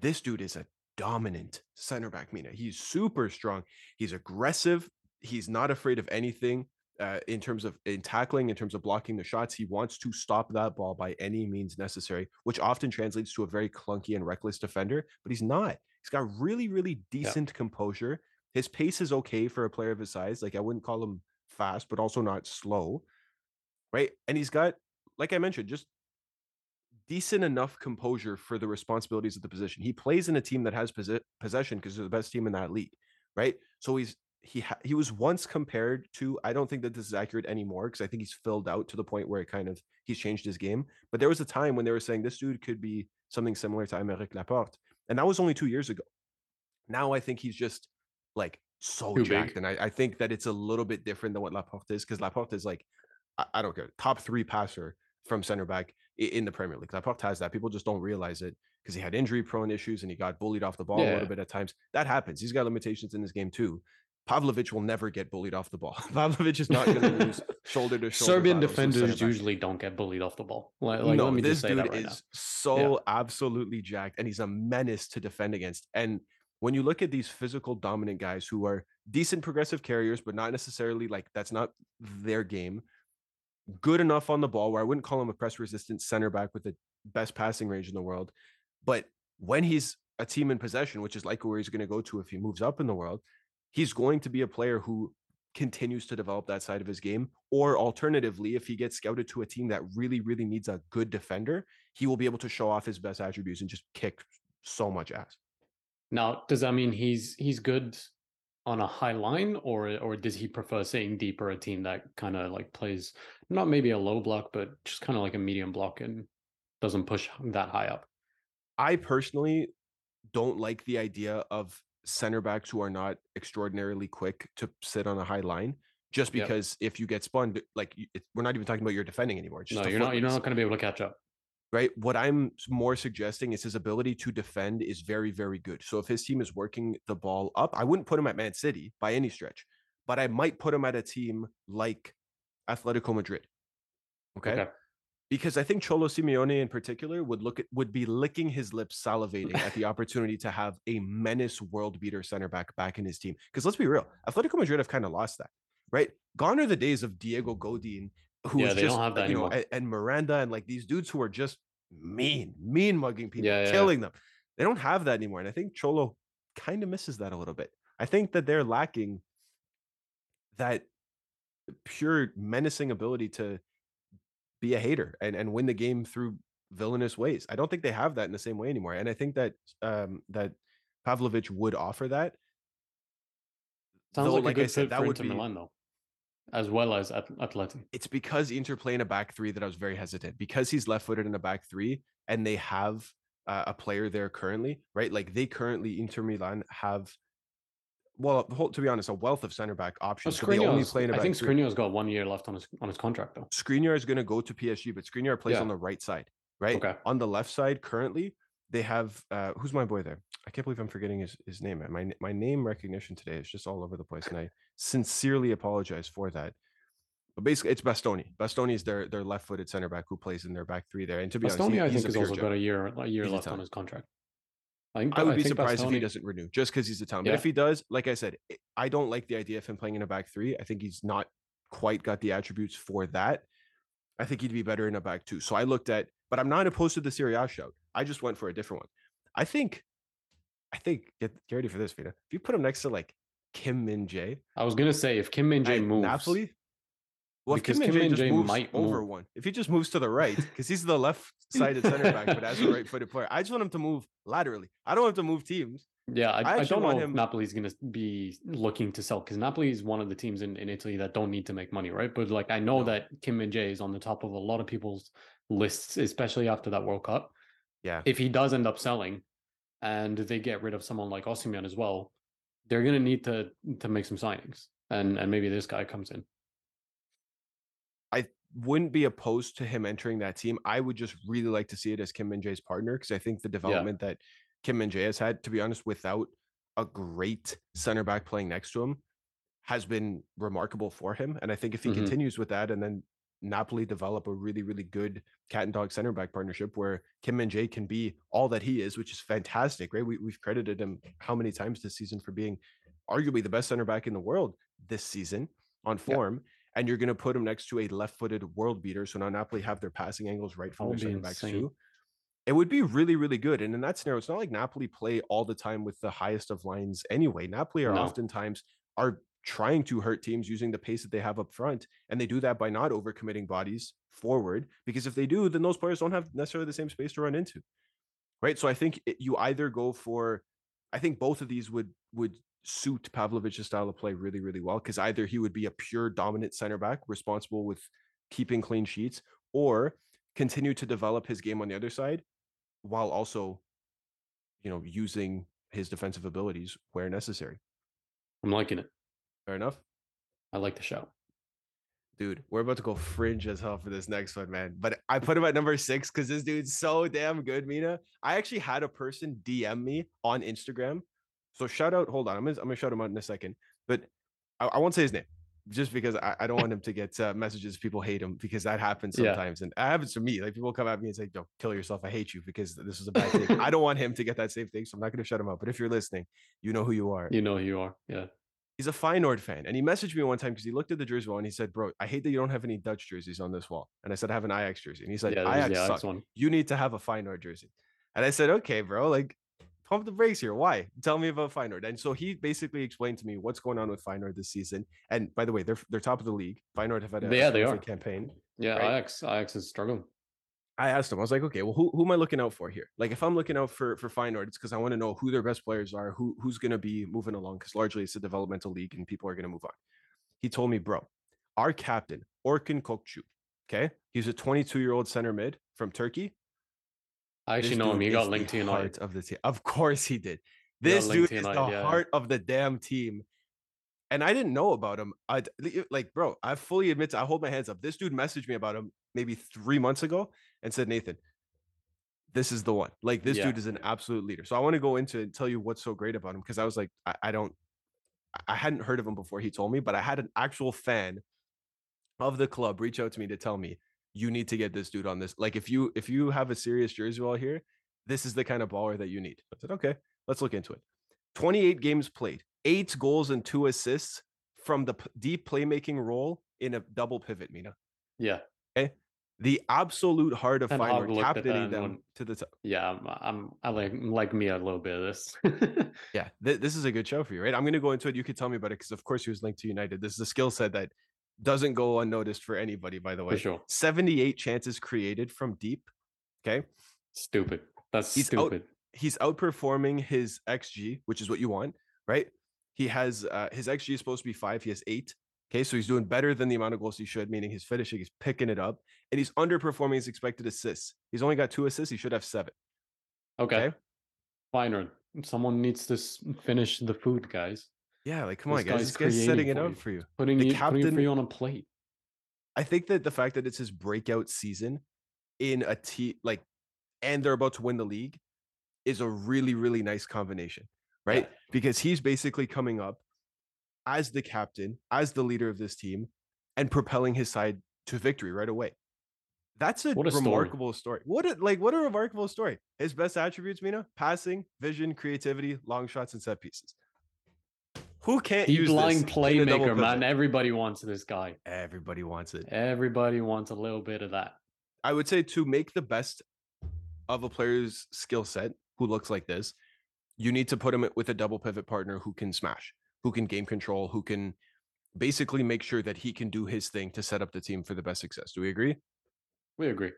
This dude is a dominant center back. Mina, he's super strong. He's aggressive. He's not afraid of anything uh, in terms of in tackling, in terms of blocking the shots. He wants to stop that ball by any means necessary, which often translates to a very clunky and reckless defender. But he's not. He's got really, really decent composure. His pace is okay for a player of his size. Like I wouldn't call him fast, but also not slow. Right. And he's got, like I mentioned, just decent enough composure for the responsibilities of the position. He plays in a team that has posi- possession because they're the best team in that league. Right. So he's, he ha- he was once compared to I don't think that this is accurate anymore because I think he's filled out to the point where it kind of he's changed his game. But there was a time when they were saying this dude could be something similar to Aymeric Laporte, and that was only two years ago. Now I think he's just like so Too jacked, big. and I, I think that it's a little bit different than what Laporte is because Laporte is like I, I don't care top three passer from center back in the Premier League. Laporte has that. People just don't realize it because he had injury prone issues and he got bullied off the ball a little bit at times. That happens. He's got limitations in his game too. Pavlovic will never get bullied off the ball. Pavlovic is not going to lose shoulder to shoulder. Serbian battles with center defenders usually don't get bullied off the ball. Like, like no, let me this just say dude that right is so absolutely jacked, and he's a menace to defend against. And when you look at these physical dominant guys who are decent progressive carriers, but not necessarily like that's not their game. Good enough on the ball, where I wouldn't call him a press resistant center back with the best passing range in the world. But when he's a team in possession, which is likely where he's going to go to if he moves up in the world, he's going to be a player who continues to develop that side of his game. Or alternatively, if he gets scouted to a team that really, really needs a good defender, he will be able to show off his best attributes and just kick so much ass. Now, does that mean he's he's good on a high line, or or does he prefer staying deeper a team that kind of like plays not maybe a low block, but just kind of like a medium block and doesn't push that high up? I personally don't like the idea of center backs who are not extraordinarily quick to sit on a high line. Just Yep. because if you get spun, like we're not even talking about your defending anymore. It's just No, you're not. You're not going to be able to catch up. Right? What I'm more suggesting is his ability to defend is very, very good. So if his team is working the ball up, I wouldn't put him at Man City by any stretch, but I might put him at a team like Atletico Madrid. Okay. Okay. because I think Cholo Simeone in particular would look at would be licking his lips, salivating at the opportunity to have a menace world beater center back back in his team. Because let's be real, Atletico Madrid have kind of lost that, right? Gone are the days of Diego Godin, who Yeah, was they just don't have uh, that you know, anymore. and Miranda and like these dudes who are just mean, mean mugging people, Yeah, yeah, yeah. killing them. They don't have that anymore, and I think Cholo kind of misses that a little bit. I think that they're lacking that pure menacing ability to be a hater and, and win the game through villainous ways. I don't think they have that in the same way anymore. And I think that um that Pavlovic would offer that. Sounds Though, like, a I good said, fit that for would be Milan though, as well as at Atleti. it's because Inter play in a back three that I was very hesitant because he's left footed in a back three and they have uh, a player there currently, right? Like they currently Inter Milan have, well, to be honest, a wealth of center back Oh, options. so they only play in a I back think. Skriniar's got one year left on his on his contract though. Skriniar is going to go to PSG, but Skriniar plays Yeah. on the right side, right? Okay. On the left side, currently, they have uh, who's my boy there? I can't believe I'm forgetting his, his name. My my name recognition today is just all over the place, and I sincerely apologize for that. But basically, it's Bastoni. Bastoni is their their left footed center back who plays in their back three there. And to be Bastoni, honest, he, I he's think, has also gem. got a year a year He's left on his contract. I, think, I would be think surprised if he doesn't renew just because he's a talent. But if he does, like I said, I- I don't like the idea of him playing in a back three. I think he's not quite got the attributes for that. I think he'd be better in a back two. So I looked at, but I'm not opposed to the Serie A shout. I just went for a different one. I think, I think get, get ready for this, Vita. If you put him next to like Kim Min Jae I was gonna say if Kim Min Jae moves, Napoli, well, Because Kim Min Kim Jae Min just Jae moves might over move. one, if he just moves to the right, because he's the left-sided center back, but as a right-footed player, I just want him to move laterally. I don't want him to move teams. Yeah, I, I I, don't know want if him- Napoli's going to be looking to sell because Napoli is one of the teams in, in Italy that don't need to make money, right? But like I know No. that Kim Min Jae is on the top of a lot of people's lists, especially after that World Cup. Yeah. If he does end up selling, and they get rid of someone like Osimhen as well, they're going to need to to make some signings, and and maybe this guy comes in. I wouldn't be opposed to him entering that team. I would just really like to see it as Kim Min Jae's partner because I think the development that Kim Min Jae has had, to be honest, without a great center back playing next to him, has been remarkable for him. And I think if he Mhm. continues with that and then Napoli develop a really, really good cat and dog center back partnership where Kim Min Jae can be all that he is, which is fantastic, right? We, we've credited him how many times this season for being arguably the best center back in the world this season on Yeah. form and you're going to put him next to a left-footed world beater. So now Napoli have their passing angles right from their center backs too. It would be really, really good. And in that scenario, it's not like Napoli play all the time with the highest of lines anyway. Napoli are No. oftentimes are trying to hurt teams using the pace that they have up front, and they do that by not overcommitting bodies forward. Because if they do, then those players don't have necessarily the same space to run into. Right. So I think it, you either go for, I think both of these would would suit Pavlovic's style of play really, really well. Because either he would be a pure dominant center back responsible with keeping clean sheets, or continue to develop his game on the other side while also, you know, using his defensive abilities where necessary. I'm liking it. Fair enough. I like the show. Dude, we're about to go fringe as hell for this next one, man. But I put him at number six because this dude's so damn good, Mina. I actually had a person DM me on Instagram. So shout out, hold on. I'm gonna, I'm gonna shout him out in a second. But I, I won't say his name just because I, I don't want him to get uh, messages. People hate him because that happens Yeah. sometimes. And it happens to me. Like people come at me and say, Don't kill yourself. I hate you because this is a bad thing. I don't want him to get that same thing. So I'm not gonna shut him out. But if you're listening, you know who you are. You know who you are. Yeah. He's a Feyenoord fan, and he messaged me one time because he looked at the jersey wall and he said, "Bro, I hate that you don't have any Dutch jerseys on this wall." And I said, "I have an Ajax jersey," and he said, yeah, "Ajax the suck. One. You need to have a Feyenoord jersey." And I said, "Okay, bro, like." Pump the brakes here. Why? Tell me about Feyenoord. And so he basically explained to me what's going on with Feyenoord this season. And by the way, they're they're top of the league. Feyenoord have had a, Yeah, they are. campaign. Yeah, right? Ajax. Ajax is struggling. I asked him, I was like, okay, well, who, who am I looking out for here? Like, if I'm looking out for for Feyenoord, it's because I want to know who their best players are, who who's going to be moving along, because largely it's a developmental league and people are going to move on. He told me, bro, our captain Orkun Kokcu, okay, he's a 22 year old center mid from Turkey. I actually This know him. He got linked to United. heart of the team. Of course he did. This dude is the yeah. heart of the damn team. And I didn't know about him. I like, bro. I fully admit, to, I hold my hands up. This dude messaged me about him maybe three months ago and said, Nathan, this is the one. Like, this Yeah. dude is an absolute leader. So I want to go into and tell you what's so great about him because I was like, I, I don't, I hadn't heard of him before he told me, but I had an actual fan of the club reach out to me to tell me you need to get this dude on this. Like, if you if you have a serious jersey wall here, this is the kind of baller that you need. I said, okay, let's look into it. 28 games played, eight goals and two assists from the p- deep playmaking role in a double pivot, Mina. Yeah, eh? The absolute heart of And Hog Feyenoord, looked at that captaining them to the top. yeah. I'm, I'm I like like me a little bit of this. Yeah, th- this is a good show for you, right? I'm going to go into it. You could tell me about it because, of course, he was linked to United. This is a skill set that doesn't go unnoticed for anybody, by the way. For sure. 78 chances created from deep. Okay. Stupid. That's He's out- stupid. he's outperforming his xg which is what you want right he has uh, his xg is supposed to be five he has eight okay so he's doing better than the amount of goals he should meaning his finishing is picking it up and he's underperforming his expected assists he's only got two assists he should have seven Okay. okay. Finer. Someone needs to finish the food, guys. yeah like come This on guys guy's this guy's setting it up you. for you Putting The you putting it for captain- you on a plate. i think that the fact that it's his breakout season in a team like and they're about to win the league is a really really nice combination right because he's basically coming up as the captain, as the leader of this team, and propelling his side to victory right away. That's a, a remarkable story. What a like what a remarkable story. His best attributes, Mina, passing, vision, creativity, long shots, and set pieces. Who can't Deep use lying this in a double playmaker, man. Everybody wants this guy. Everybody wants it. Everybody wants a little bit of that. I would say to make the best of a player's skill set who looks like this, you need to put him with a double pivot partner who can smash, who can game control, who can basically make sure that he can do his thing to set up the team for the best success. Do we agree? We agree.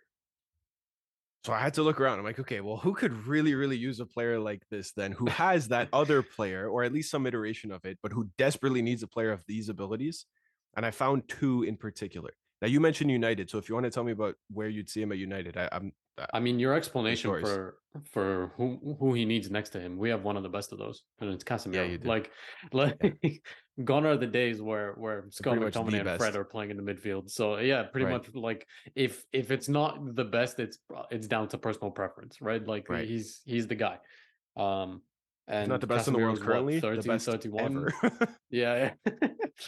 So I had to look around. I'm like, okay, well, who could really, really use a player like this then who has that other player or at least some iteration of it, but who desperately needs a player of these abilities? And I found two in particular. Now you mentioned United. So if you want to tell me about where you'd see him at United, I, I'm I mean, your explanation for for who who he needs next to him, we have one of the best of those, and it's Casemiro. did. Like, like gone are the days where where Scott McTominay and Fred are playing in the midfield. So yeah, pretty Right. much like if if it's not the best, it's it's down to personal preference, right? Like Right. he's he's the guy. Um, and He's not the best in the world Casemiro's what, currently. 13, the best 31? ever. Yeah.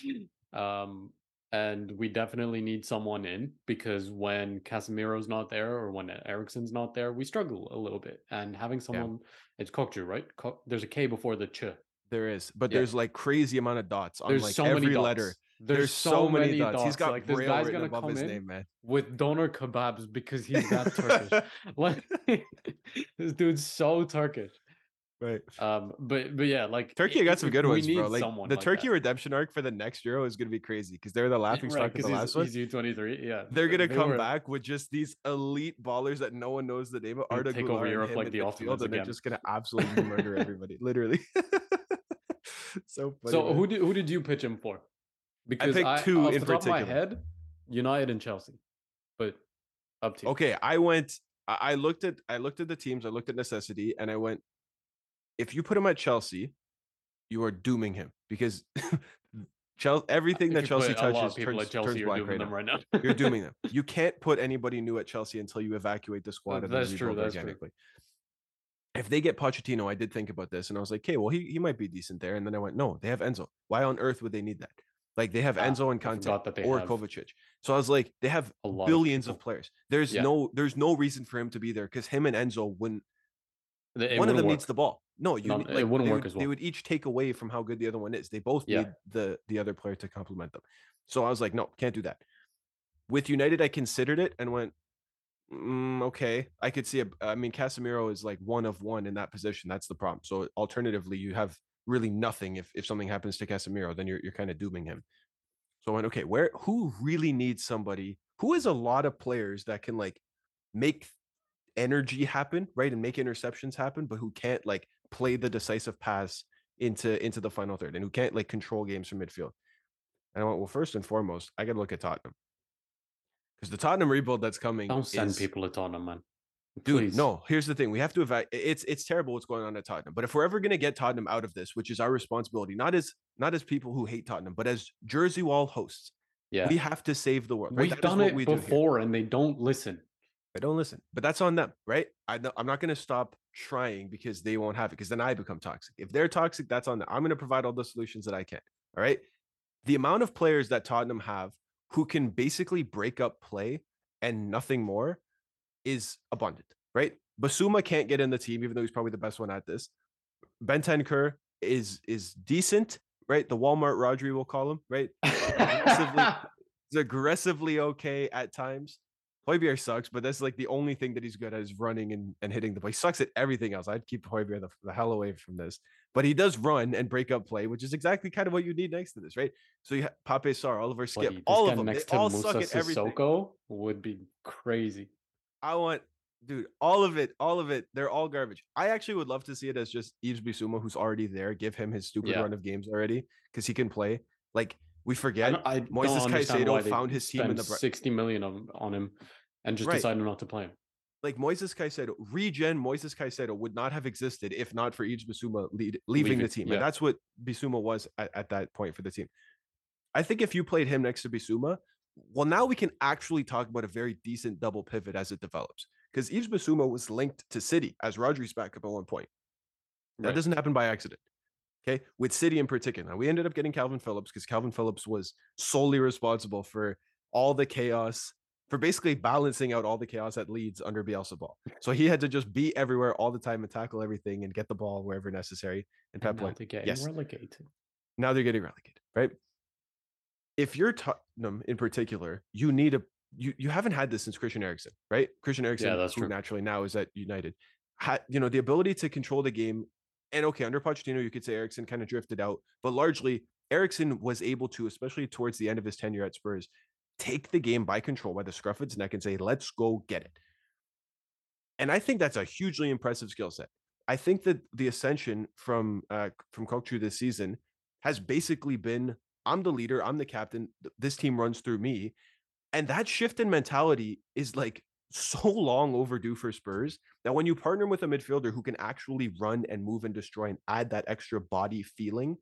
yeah. um, and we definitely need someone in because when Casemiro's not there or when Eriksen's not there, we struggle a little bit. And having someone, it's Kokju, right? There's a K before the ch. there is, but Yeah. there's like crazy amount of dots on There's like so every many letter. There's, so, many dots. He's got like this guy's written gonna above come his in name, man. with donor kebabs because he's that Turkish. like this dude's so Turkish. Right. Um, but but yeah, like Turkey i- got some good ones, bro. Like someone the like Turkey that. redemption arc for the next Euro is gonna be crazy because they're the laughing stock right, of the last he's, one. he's U23. Yeah, They're gonna they come were- back with just these elite ballers that no one knows the name of. Arda take Güler over Europe like the midfield, Ottomans and they're just gonna absolutely murder everybody, literally. so funny. So man. who did who did you pitch him for? Because I, picked two off in the top of my head, United and Chelsea. But up to you. Okay, I went. I I looked at. I looked at the teams. I looked at necessity, and I went. If you put him at Chelsea, you are dooming him because Chelsea. Everything that Chelsea put a lot of touches turns, Chelsea, turns black right now. right now. You're dooming them. You can't put anybody new at Chelsea until you evacuate the squad and That's true, that's true. If they get Pochettino, I did think about this, and I was like, "Okay, well, he, he might be decent there." And then I went, "No, they have Enzo. Why on earth would they need that? Like they have Ah, Enzo and Kante or have Kovacic. So I was like, they have billions of, people. players. There's Yeah. no there's no reason for him to be there because him and Enzo wouldn't. It- one of them wouldn't needs the ball. No, you None- need- it wouldn't work would, as well. They would each take away from how good the other one is. They both Yeah. need the the other player to complement them. So I was like, no, can't do that. With United, I considered it and went, mm, okay, I could see. A, I mean, Casemiro is like one of one in that position. That's the problem. So alternatively, you have really nothing if if something happens to Casemiro, then you're you're kind of dooming him. So I went, okay, where who really needs somebody who has a lot of players that can like make energy happen, right? And make interceptions happen, but who can't like play the decisive pass into into the final third and who can't like control games from midfield. And I went, well, first and foremost, I gotta look at Tottenham. Because the Tottenham rebuild that's coming. Don't send is- people to Tottenham, man. Dude, no. Here's the thing: we have to evaluate. It's it's terrible what's going on at Tottenham. But if we're ever going to get Tottenham out of this, which is our responsibility, not as not as people who hate Tottenham, but as Jersey Wall hosts, Yeah. we have to save the world. right? We've That done what it we do before and they don't listen. I don't listen, but that's on them, right? I know, I'm not going to stop trying because they won't have it. Because then I become toxic. If they're toxic, that's on them. I'm going to provide all the solutions that I can. All right. The amount of players that Tottenham have who can basically break up play and nothing more is abundant, right? Bissouma can't get in the team, even though he's probably the best one at this. Bentancur is is decent, right? The Walmart Rodri, we'll call him, right? Aggressively, he's aggressively okay at times. Hojbjerg sucks, but that's like the only thing that he's good at is running and, and hitting the ball. He sucks at everything else. I'd keep Hojbjerg the, the hell away from this. But he does run and break up play, which is exactly kind of what you need next to this, right? So you have Pape Sarr, Oliver Skipp, Buddy, all of them. They next to all Musa suck at everything. Sissoko would be crazy. I want, dude, all of it, all of it. They're all garbage. I actually would love to see it as just Yves Bissouma, who's already there. Give him his stupid Yeah. run of games already because he can play. Like we I, forget, I don't Moises Caicedo found his team in the 60 million on, on him and just Right. decided not to play him. like Moises Caicedo, regen Moises Caicedo would not have existed if not for Yves Bissouma lead, leaving, the team. yeah. And that's what Bissouma was at, at that point for the team. I think if you played him next to Bissouma, well, now we can actually talk about a very decent double pivot as it develops. Because Yves Bissouma was linked to City as Rodri's backup at one point. That Right. doesn't happen by accident. Okay, with City in particular. Now, we ended up getting Kalvin Phillips because Kalvin Phillips was solely responsible for all the chaos, for basically balancing out all the chaos at Leeds under Bielsa ball. So he had to just be everywhere all the time and tackle everything and get the ball wherever necessary. And Pep And now went, they're getting yes. relegated. now they're getting relegated, right? If you're Tottenham in particular, you need a you you haven't had this since Christian Eriksen, right? Christian Eriksen, that's true. naturally now is at United, had you know the ability to control the game. And okay, under Pochettino, you could say Eriksen kind of drifted out, but largely Eriksen was able to, especially towards the end of his tenure at Spurs, take the game by control by the scruff of its neck and say, "Let's go get it." And I think that's a hugely impressive skill set. I think that the ascension from uh, from Kokcu this season has basically been I'm the leader, I'm the captain, this team runs through me. And that shift in mentality is like so long overdue for Spurs that when you partner with a midfielder who can actually run and move and destroy and add that extra body feeling,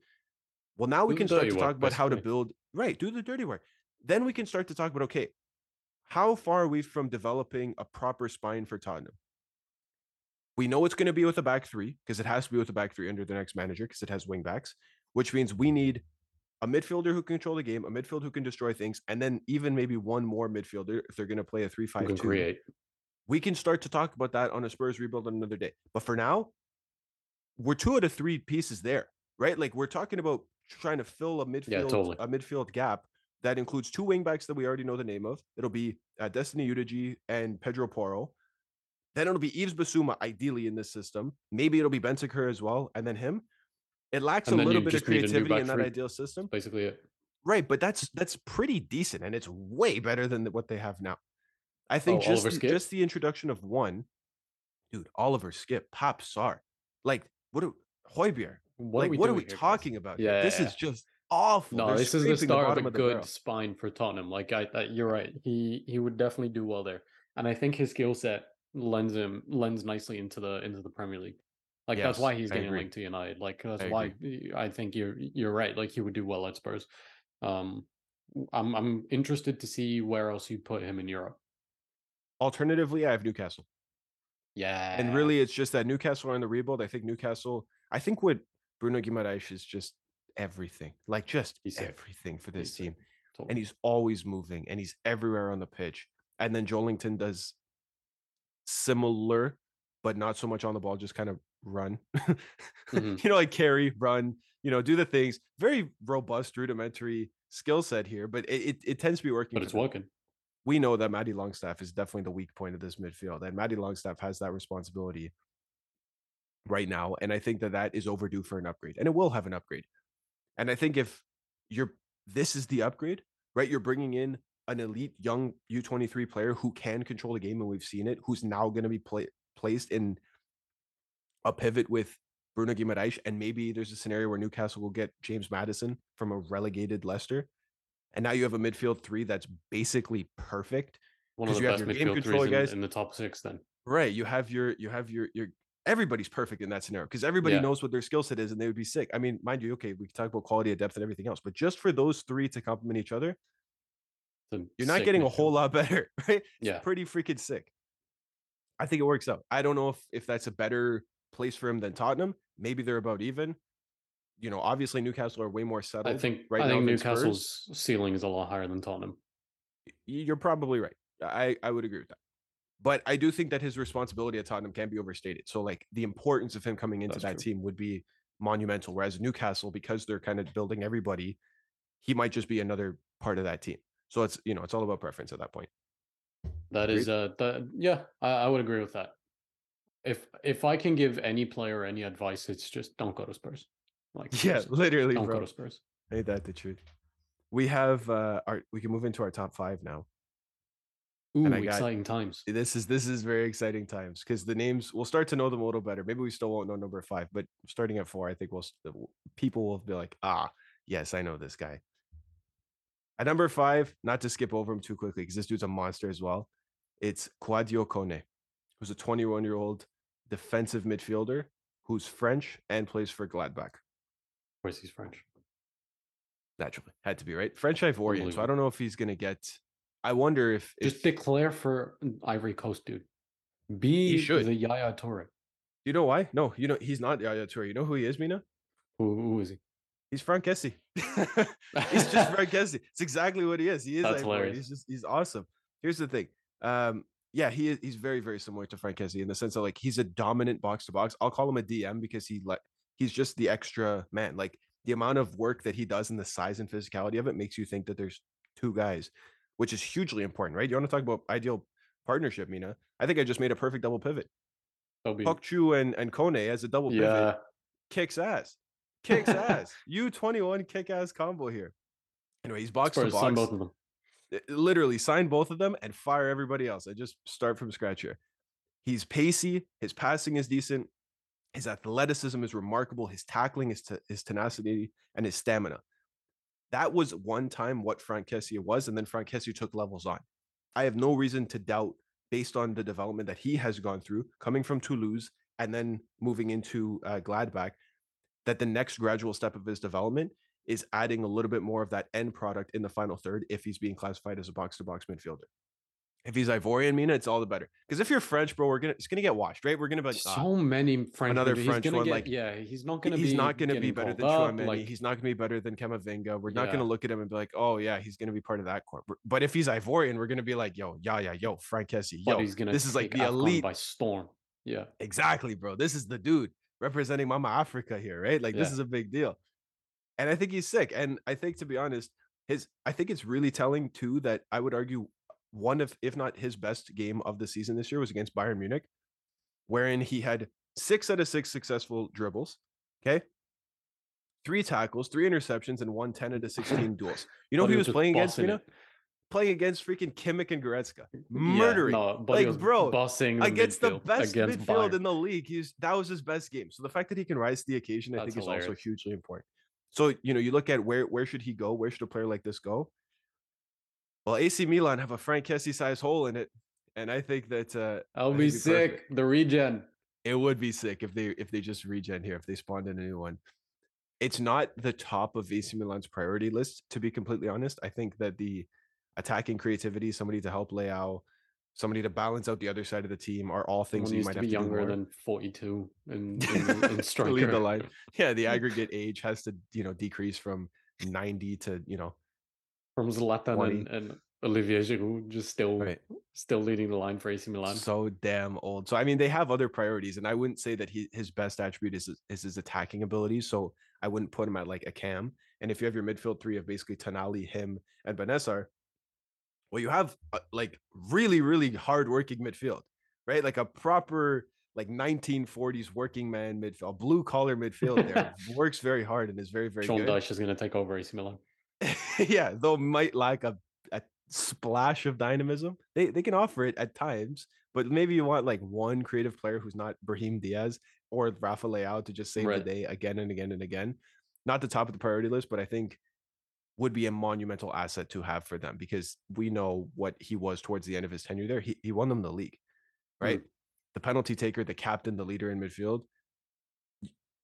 well, now we can start to talk about how to build, right, do the dirty work. Then we can start to talk about, okay, how far are we from developing a proper spine for Tottenham? We know it's going to be with a back three because it has to be with a back three under the next manager because it has wing backs, which means we need a midfielder who can control the game, a midfield who can destroy things, and then even maybe one more midfielder if they're going to play a Who 3 5 2. create. We can start to talk about that on a Spurs rebuild on another day. But for now, we're two out of three pieces there, right? Like we're talking about trying to fill a midfield totally. a midfield gap that includes two wing backs that we already know the name of. It'll be uh, Destiny Udogie and Pedro Porro. Then it'll be Yves Bissouma, ideally in this system. Maybe it'll be Bentancur as well, and then him. It lacks And a little bit of just need a new creativity in that three. ideal system. Basically it. Right, but that's that's pretty decent, and it's way better than what they have now. I think Oh, just the, just the introduction of one, dude, Oliver Skipp, Pape Sarr, like what are Hojbjerg, What like are we what are we here, guys? talking about? Yeah, this yeah, is just awful. No, They're this is the start of a good spine for Tottenham. Like I, I, you're right. He he would definitely do well there, and I think his skill set lends him lends nicely into the into the Premier League. Like that's why he's getting linked to United. Like that's I why I think you're you're right. Like he would do well at Spurs. Um, I'm I'm interested to see where else you put him in Europe. Alternatively, I have Newcastle. Yeah, And really, it's just that Newcastle are in the rebuild. I think Newcastle, I think what Bruno Guimaraes is just everything, like just He's everything for this sick. team. totally. And he's always moving and he's everywhere on the pitch. And then Joelinton does similar, but not so much on the ball, just kind of run. Mhm. You know, like carry, run, you know, do the things. Very robust, rudimentary skill set here, but it, it, it tends to be working. but it's them working. we know that Matty Longstaff is definitely the weak point of this midfield, and Matty Longstaff has that responsibility right now. And I think that that is overdue for an upgrade, and it will have an upgrade. And I think if you're this is the upgrade, right? You're bringing in an elite young U23 player who can control the game, and we've seen it, who's now going to be pla- placed in a pivot with Bruno Guimaraes, and maybe there's a scenario where Newcastle will get James Maddison from a relegated Leicester. And now you have a midfield three that's basically perfect. One of the you have best your game midfield control threes in, guys. in the top six. Then Right. You have your you have your your everybody's perfect in that scenario because everybody Yeah. knows what their skill set is and they would be sick. I mean, mind you, okay, we can talk about quality of depth and everything else, but just for those three to complement each other, you're not getting a whole lot better, right? Yeah, Pretty freaking sick. I think it works out. I don't know if if that's a better place for him than Tottenham. Maybe they're about even. You know, obviously Newcastle are way more settled. I think right I think Spurs. Newcastle's ceiling is a lot higher than Tottenham. You're probably right. I I would agree with that. But I do think that his responsibility at Tottenham can be overstated. So like the importance of him coming into That's that true. team would be monumental. Whereas Newcastle, because they're kind of building everybody, he might just be another part of that team. So it's you know it's all about preference at that point. That is uh that yeah, I, I would agree with that. If if I can give any player any advice, it's just don't go to Spurs. Like Yeah, seriously, literally, don't bro. go to Spurs. Ain't that the truth? We have uh our we can move into our top five now. Ooh, got- exciting times. This is this is very exciting times because the names we'll start to know them a little better. Maybe we still won't know number five, but starting at four, I think we'll people will be like, ah, yes, I know this guy. At number five, not to skip over him too quickly because this dude's a monster as well. It's Kouadio Kone, who's a 21 year old defensive midfielder who's French and plays for Gladbach. Of course, he's French. Naturally, had to be right. French Ivorian. So I don't know if he's gonna get. I wonder if, if Just declare for Ivory Coast, dude. Be should. the Yaya Toure. you know why? No, you know he's not Yaya Toure. You know who he is, Mina? Who, who is he? He's Franck Kessie. he's just Franck Kessie. It's exactly what he is. He is That's hilarious. He's just he's awesome. Here's the thing. Um, yeah, he is he's very, very similar to Franck Kessie in the sense that like he's a dominant box to box. I'll call him a DM because he like he's just the extra man. Like the amount of work that he does and the size and physicality of it makes you think that there's two guys, which is hugely important, right? You want to talk about ideal partnership, Mina? I think I just made a perfect double pivot. That'll Kokcu and, and Kone as a double pivot yeah. kicks ass. Kicks ass. U21 kick ass combo here. Anyway, he's box to box. both of them. Literally sign both of them and fire everybody else. I just start from scratch here. He's pacey. His passing is decent. His athleticism is remarkable. His tackling, his, te- his tenacity, and his stamina. That was one time what Franck Kessie was, and then Franck Kessie took levels on. I have no reason to doubt, based on the development that he has gone through, coming from Toulouse and then moving into uh, Gladbach, that the next gradual step of his development is adding a little bit more of that end product in the final third if he's being classified as a box to box midfielder. If he's Ivorian, Mina, it's all the better. Because if you're French, bro, we're gonna it's gonna get washed, right? We're gonna be like, "Ah, so many French. another he's French one, get- like, yeah, he's not gonna he's be. not going to be better than up, Chouameni. like- he's not going to be better than Kamavinga. We're not Yeah. going to look at him and be like, oh yeah, he's going to be part of that core. But- if he's Ivorian, we're going to be like, yo, yeah, yeah, yo, Franck Kessie, yo, he's gonna. this is like the AFCON elite. by storm. Yeah, Exactly, bro. This is the dude representing Mama Africa here, right? Like this is a big deal. And I think he's sick. And I think to be honest, his I think it's really telling too that I would argue one of if not his best game of the season this year was against Bayern Munich, wherein he had six out of six successful dribbles. Okay. Three tackles, three interceptions, and one 10 out of 16 duels. You know who he was playing against, you know? Playing against freaking Kimmich and Goretzka. Yeah, Murdering no, but Like, bro, bossing the against the midfield best against midfield Bayern. in the league. He's that was his best game. So the fact that he can rise to the occasion, I That's think, is also hugely important. So you know, you look at where where should he go? Where should a player like this go? Well, AC Milan have a Franck Kessie size hole in it, and I think that uh, I'll be think perfect. sick. The regen. it would be sick if they if they just regen here if they spawned in a new one. It's not the top of AC Milan's priority list, to be completely honest. I think that the attacking creativity, somebody to help lay out, somebody to balance out the other side of the team, are all things Someone that you might to have be to do younger more. than 42 in, in, in to striker. lead the line. Yeah, the aggregate age has to, you know, decrease from 90 to, you know, From Zlatan 20. and, and Olivier Giroud just still Right. still leading the line for AC Milan. so damn old. So I mean, they have other priorities, and I wouldn't say that he his best attribute is his- is his attacking ability. So I wouldn't put him at like a cam. And if you have your midfield three of basically Tonali, him, and Bennacer, well, you have uh, like really, really hardworking midfield, right? Like a proper like 1940s working man midfield, blue collar midfield there works very hard and is very, very Sean good. Dyche is going to take over AC Milan. yeah, though might lack a, a splash of dynamism. They they can offer it at times, but maybe you want like one creative player who's not Brahim Diaz or Rafa Leao to just save Right. the day again and again and again. Not the top of the priority list, but I think would be a monumental asset to have for them because we know what he was towards the end of his tenure there. He he won them the league, right? Mm. The penalty taker, the captain, the leader in midfield.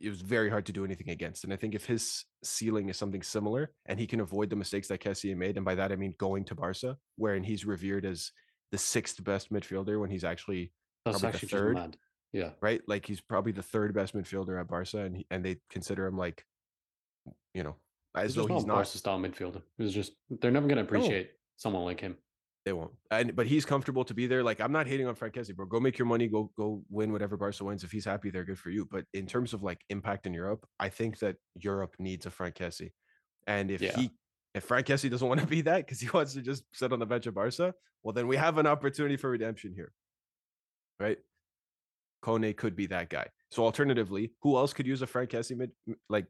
It was very hard to do anything against. And I think if his ceiling is something similar and he can avoid the mistakes that Kessie made, and by that I mean going to Barca, wherein he's revered as the sixth best midfielder when he's actually That's Probably the third. Yeah. right? Like he's probably the third best midfielder at Barca, and he, and they consider him like, you know, as though he's not. Barca style midfielder. It's just they're never going to appreciate someone like him. They won't. And but he's comfortable to be there. Like I'm not hating on Franck Kessie, bro. Go make your money. Go go win whatever Barca wins. If he's happy, they're good for you. But in terms of like impact in Europe, I think that Europe needs a Franck Kessie. And if Yeah. he if Franck Kessie doesn't want to be that because he wants to just sit on the bench at Barca, well then we have an opportunity for redemption here. Right? Kone could be that guy. So alternatively, who else could use a Franck Kessie mid like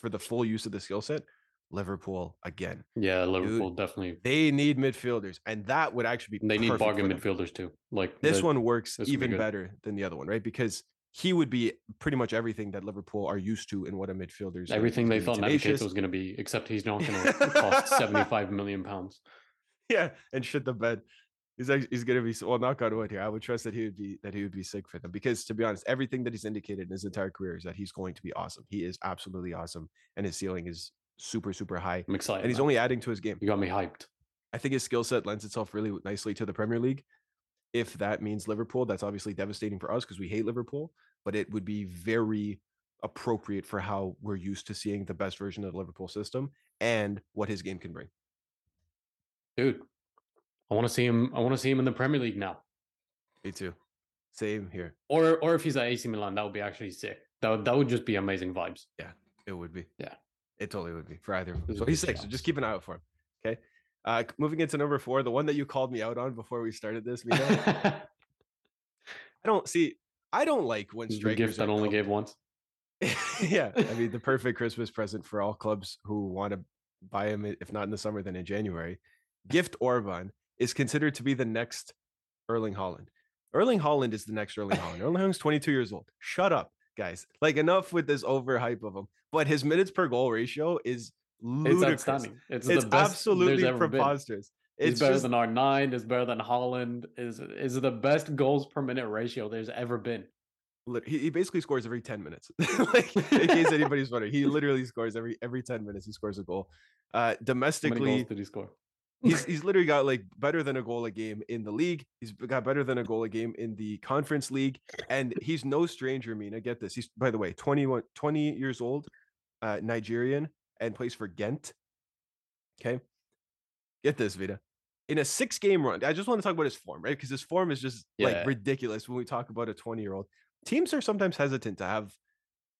for the full use of the skill set? Liverpool again. Yeah, Liverpool definitely. They need midfielders, and that would actually be They need bargain midfielders too. Like This the- one works this would be even better than the other one, right? Because he would be pretty much everything that Liverpool are used to in what a midfielder is. everything they thought Navigator was going to be, except he's not going to cost 75 million pounds. yeah, and shit the bed. He's actually, he's gonna be s- well. Knock on wood here. I would trust that he would be that he would be sick for them because to be honest, everything that he's indicated in his entire career is that he's going to be awesome. He is absolutely awesome, and his ceiling is super super high. I'm excited. And he's man. only adding to his game. You got me hyped. I think his skill set lends itself really nicely to the Premier League. If that means Liverpool, that's obviously devastating for us because we hate Liverpool. But it would be very appropriate for how we're used to seeing the best version of the Liverpool system and what his game can bring. Dude, I want to see him. I want to see him in the Premier League now. Me too. Same here. Or or if he's at AC Milan, that would be actually sick. That would, that would just be amazing vibes. Yeah, it would be. Yeah. It totally would be for either. of them. So he's six. So just keep an eye out for him. Okay. Uh, moving into number four, the one that you called me out on before we started this, Mito. I don't see. I don't like when the strikers gift that only gave once. yeah, I mean the perfect Christmas present for all clubs who want to buy him, if not in the summer, then in January. Gift Orban is considered to be the next Erling Haaland. Erling Haaland is the next Erling Haaland. Erling Haaland's 22 years old. Shut up, guys. Like enough with this overhype of him. But his minutes per goal ratio is It's ludicrous. outstanding. It's, It's best absolutely ever been. preposterous. It's, It's better just than R nine. It's better than Haaland. Is is the best goals per minute ratio there's ever been. he, he basically scores every 10 minutes like in case anybody's wondering he literally scores every every 10 minutes he scores a goal uh How many domestically goals did he score? He's he's literally got like better than a goal a game in the league. He's got better than a goal a game in the conference league and he's no stranger mina get this. He's by the way 21 20 years old uh nigerian and plays for ghent. Okay? Get this vita in a six game run i just want to talk about his form right? Because his form is just Yeah. like ridiculous when we talk about a 20 year old teams are sometimes hesitant to have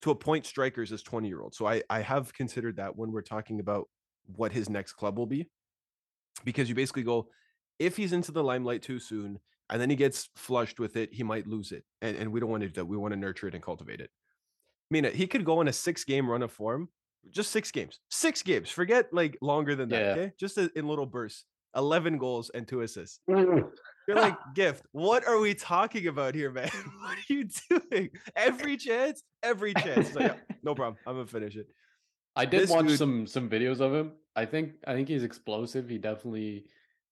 to appoint strikers as 20 year olds so i i have considered that when we're talking about what his next club will be because you basically go if he's into the limelight too soon and then he gets flushed with it he might lose it and, and we don't want to do that we want to nurture it and cultivate it. I mean he could go on a six game run of form just six games six games forget like longer than that Yeah. okay? Just a- in little bursts 11 goals and two assists. You're like gift what are we talking about here man? What are you doing? Every chance every chance. Like, "Yeah, no problem i'm gonna finish it I did This watch dude- some some videos of him. I think I think he's explosive. He definitely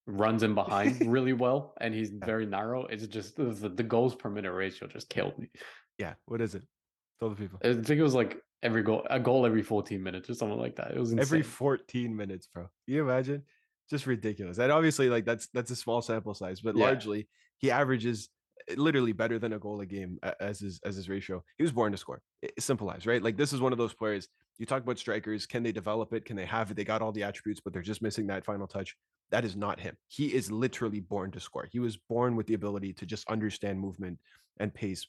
runs in behind really well, and he's very narrow. It's just the, the, goals per minute ratio just killed me. yeah what is it tell the people I think it was like every goal a goal every 14 minutes or something like that. It was insane. every 14 minutes, bro. Can you imagine? Just ridiculous. And obviously, like that's that's a small sample size, but Yeah. largely he averages Eh, literally better than a goal a game as his as his ratio. He was born to score. I- Simple as right. Like this is one of those players. You talk about strikers. Can they develop it? Can they have it? They got all the attributes, but they're just missing that final touch. That is not him. He is literally born to score. He was born with the ability to just understand movement and pace.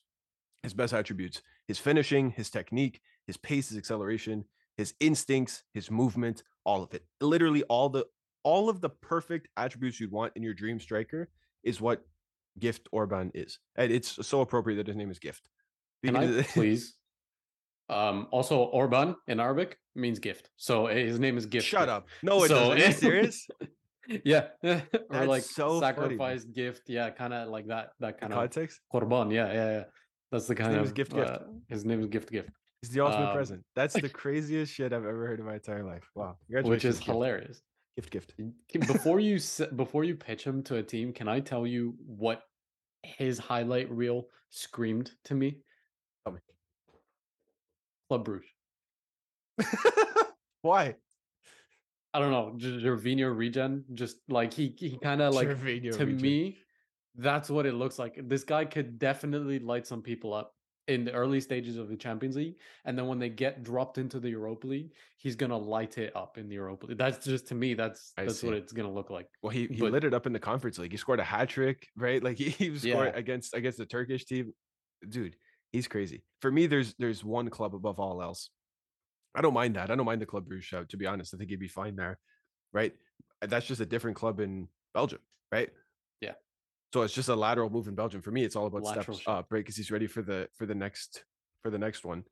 His best attributes: his finishing, his technique, his pace, his acceleration, his instincts, his movement, all of it. Literally all the all of the perfect attributes you'd want in your dream striker is what Gift Orban is. And it's so appropriate that his name is Gift. Can I please? Um, also, Orban in Arabic means gift. So uh, his name is Gift. Shut up. No, it So- doesn't. Are you serious? Yeah, or like so funny, sacrifice gift. Yeah, kind of like that. That kind of context? Korban. Yeah, yeah, yeah. That's the kind name of is Gift Gift. uh, his name is gift gift, He's the ultimate Um, present. That's the craziest shit I've ever heard in my entire life. Wow. which is Gift. hilarious. Gift, gift. Before you before you pitch him to a team, can I tell you what his highlight reel screamed to me? Tell me. Club Bruges. Why? I don't know, Gervinho regen. Just like he he kind of like Gervinho to region. me, that's what it looks like. This guy could definitely light some people up in the early stages of the Champions League, and then when they get dropped into the Europa League, he's gonna light it up in the Europa League. That's just to me, that's I that's what it's gonna look like. Well, he, he but- lit it up in the conference league. He scored a hat trick, right? Like he, he scored Yeah. against against the Turkish team. Dude, he's crazy. For me, there's there's one club above all else. I don't mind that. I don't mind the Club Bruges shout. To be honest, I think he'd be fine there, right? That's just a different club in Belgium, right? So it's just a lateral move in Belgium. For me, it's all about Lateral steps shout. up, right? Because he's ready for the for the next for the next one.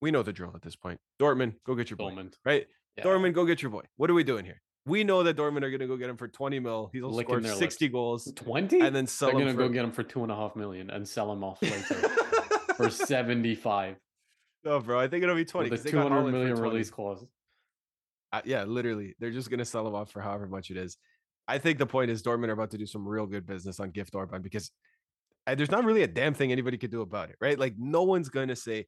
We know the drill at this point. Dortmund, go get your boy, right? Yeah. Dortmund, go get your boy. What are we doing here? We know that Dortmund are going to go get him for 20 mil. He'll Licking score 60 lips. goals 20? and then sell They're gonna for... go get him for two and a half million and sell him off later for 75 no, bro. I think it'll be 20. with 'cause a they got 200 Haaland for million 20. release clause. Uh, yeah, literally. They're just going to sell him off for however much it is. I think the point is Dortmund are about to do some real good business on Gift Orban because uh, there's not really a damn thing anybody could do about it, right? Like no one's going to say,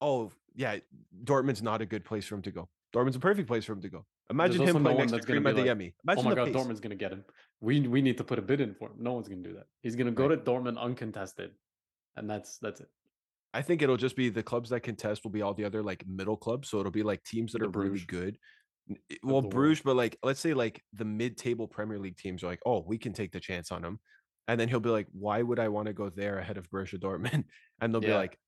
oh, yeah, Dortmund's not a good place for him to go. Dortmund's a perfect place for him to go. Imagine him no playing one next to Karim be like, Imagine oh my god, pace. Dortmund's gonna get him. We we need to put a bid in for him. No one's gonna do that. He's gonna go to Dortmund uncontested, and that's that's it. I think it'll just be the clubs that contest will be all the other like middle clubs. So it'll be like teams that The are really good. Of eh, Well. Bruges, but like let's say like the mid-table Premier League teams are like, oh, we can take the chance on him, and then he'll be like, why would I want to go there ahead of Borussia Dortmund? And they'll be like,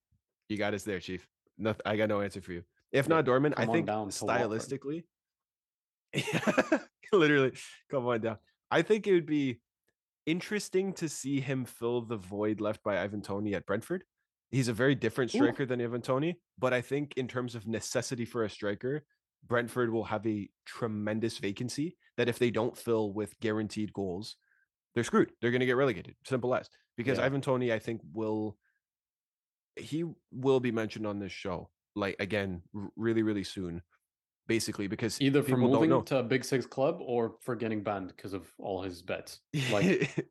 you got us there, Chief. Nothing. I got no answer for you. If Yeah, not Dortmund, I think stylistically, yeah, literally, come on down. I think it would be interesting to see him fill the void left by Ivan Toney at Brentford. He's a very different Ooh. striker than Ivan Toney, but I think in terms of necessity for a striker, Brentford will have a tremendous vacancy that if they don't fill with guaranteed goals, they're screwed. They're going to get relegated. Simple as. Because Yeah. Ivan Toney, I think, will he will be mentioned on this show, like again, really, really soon. Basically, because Either for moving to a big six club or for getting banned because of all his bets. Like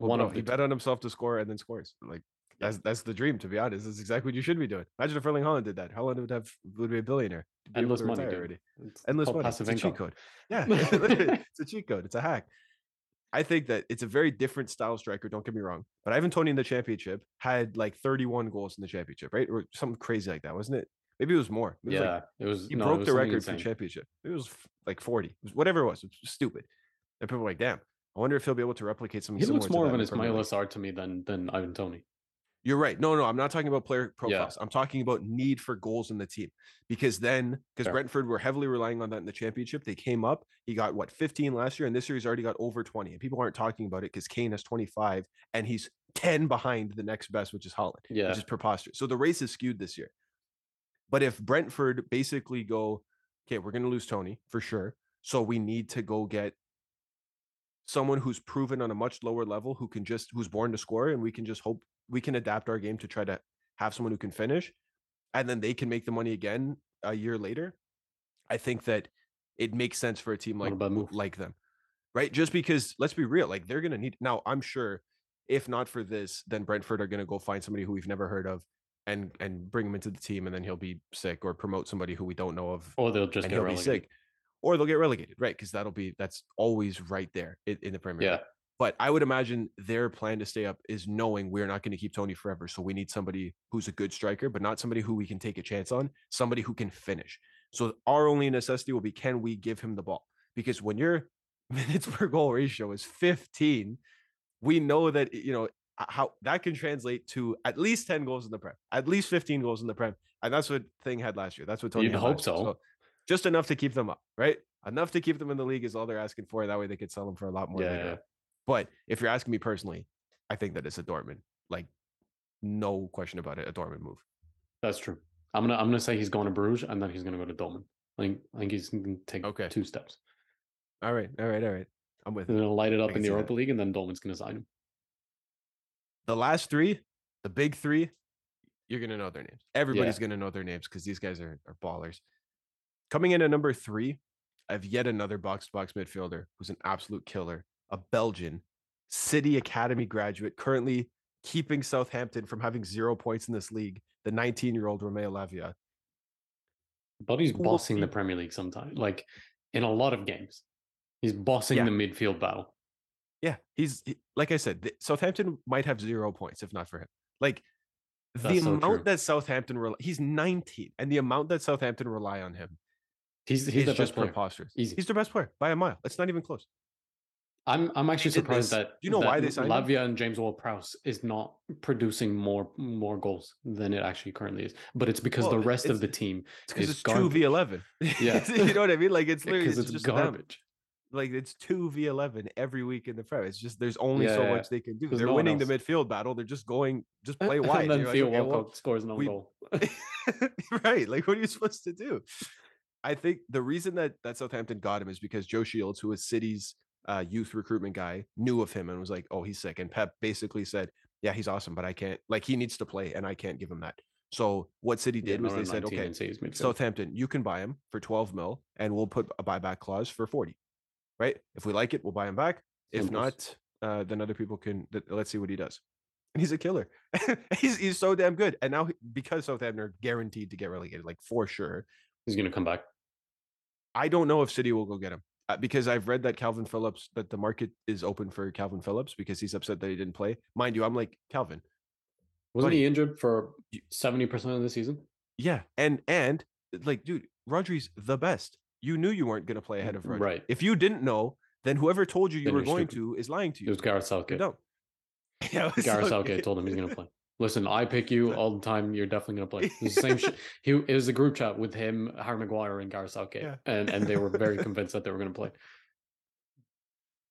Well, one bro, of the he two. bet on himself to score and then scores. Like Yeah. that's that's the dream, to be honest. That's exactly what you should be doing. Imagine if Erling Haaland did that. Holland would have would be a billionaire. Endless money. dude. already. It's Endless money. passive It's a cheat code. Yeah, it's a cheat code. It's a hack. I think that it's a very different style striker. Don't get me wrong, but Ivan Toney in the championship had like 31 goals in the championship, right, or something crazy like that, wasn't it? Maybe it was more. It was Yeah, like it was. he no, broke was the record for insane. championship. It was like 40, It was whatever it was. It was stupid. And people were like, damn, I wonder if he'll be able to replicate something He looks more of an Ismaila Sarr to me than than Ivan Toney. You're right. No, no, I'm not talking about player Yeah. profiles. I'm talking about need for goals in the team because then, because Fair. Brentford were heavily relying on that in the championship, they came up. He got what 15 last year, and this year he's already got over 20. And people aren't talking about it because Kane has 25 and he's 10 behind the next best, which is Haaland, Yeah, which is preposterous. So the race is skewed this year. But if Brentford basically go, okay, we're going to lose Toney for sure. So we need to go get someone who's proven on a much lower level who can just who's born to score and we can just hope we can adapt our game to try to have someone who can finish and then they can make the money again a year later i think that it makes sense for a team like a bad move. like them right just because let's be real like they're going to need now i'm sure if not for this then brentford are going to go find somebody who we've never heard of and and bring him into the team and then he'll be sick or promote somebody who we don't know of or they'll just get he'll be relegated. sick or they'll get relegated right because that'll be that's always right there in, in the premier League. But I would imagine their plan to stay up is knowing we're not going to keep Toney forever. So we need somebody who's a good striker, but not somebody who we can take a chance on, somebody who can finish. So our only necessity will be can we give him the ball? Because when your minutes per goal ratio is 15, we know that, you know, how that can translate to at least 10 goals in the Prem, at least 15 goals in the Prem. And that's what Thing had last year. That's what Toney had hope last year. so. Just enough to keep them up, right? Enough to keep them in the league is all they're asking for. That way they could sell them for a lot more Yeah, later. Yeah. But if you're asking me personally, I think that it's a Dortmund. Like, no question about it, a Dortmund move. that's true. I'm gonna I'm gonna say he's going to Bruges and then he's gonna go to Dortmund. I think I think he's gonna take Okay. two steps. All right, all right, all right. I'm with gonna light it up in the see that. Europa League and then Dortmund's gonna sign him. The last three, the big three, you're gonna know their names. Everybody's gonna know their names because these guys are, are ballers. Coming in at number three, I have yet another box to box midfielder who's an absolute killer, a Belgian City Academy graduate, currently keeping Southampton from having zero points in this league. The 19 year old Romeo Lavia. But he's bossing the Premier League sometimes. Like in a lot of games. He's bossing Yeah. the midfield battle. Yeah, he's he- like I said, the- Southampton might have zero points if not for him. Like the so amount true. that Southampton rely, he's 19, and the amount that Southampton rely on him He's he's the best player. preposterous. Easy. He's the best player by a mile. It's not even close. I'm I'm actually surprised this- that do you know why that they signed him? Lavia and James Ward Prowse is not producing more more goals than it actually currently is. But it's because Well, the rest of the team It's because is it's two v eleven. Yeah. you know what I mean. Like it's literally it's, it's, just them. garbage. Like it's two v eleven every week in the Prem. It's just there's only so Yeah, yeah. much they can do. They're no winning the midfield battle. They're just going, just play wide. and then like, Theo well, Walcott scores own we- goal. right. Like, what are you supposed to do? I think the reason that that Southampton got him is because Joe Shields, who was City's uh, youth recruitment guy, knew of him and was like, "Oh, he's sick." And Pep basically said, "Yeah, he's awesome, but I can't. Like, he needs to play, and I can't give him that." So what City Yeah, did was they said, "Okay, and say he's midfield. Southampton, you can buy him for 12 mil, and we'll put a buyback clause for 40. Right? If we like it, we'll buy him back. If not, uh, then other people can. th- let's see what he does. And he's a killer. he's he's so damn good. And now because Southampton are guaranteed to get relegated, like for sure. He's gonna come back. I don't know if City will go get him Uh, because I've read that Kalvin Phillips that the market is open for Kalvin Phillips because he's upset that he didn't play. Mind you, I'm like Kalvin. Wasn't buddy, he injured for seventy percent of the season? Yeah, and and like, dude, Rodri's the best. You knew you weren't going to play ahead of Rodri. Right. If you didn't know, then whoever told you you Then were going stupid. to is lying to you. It was Gareth Southgate. dumb. Yeah, Gareth Southgate. Told him he's gonna play. Listen, I pick you all the time. You're definitely gonna play. It's the same shit. He it was a group chat with him, Harry Maguire, and Gareth Southgate, Yeah. and and they were very convinced that they were gonna play.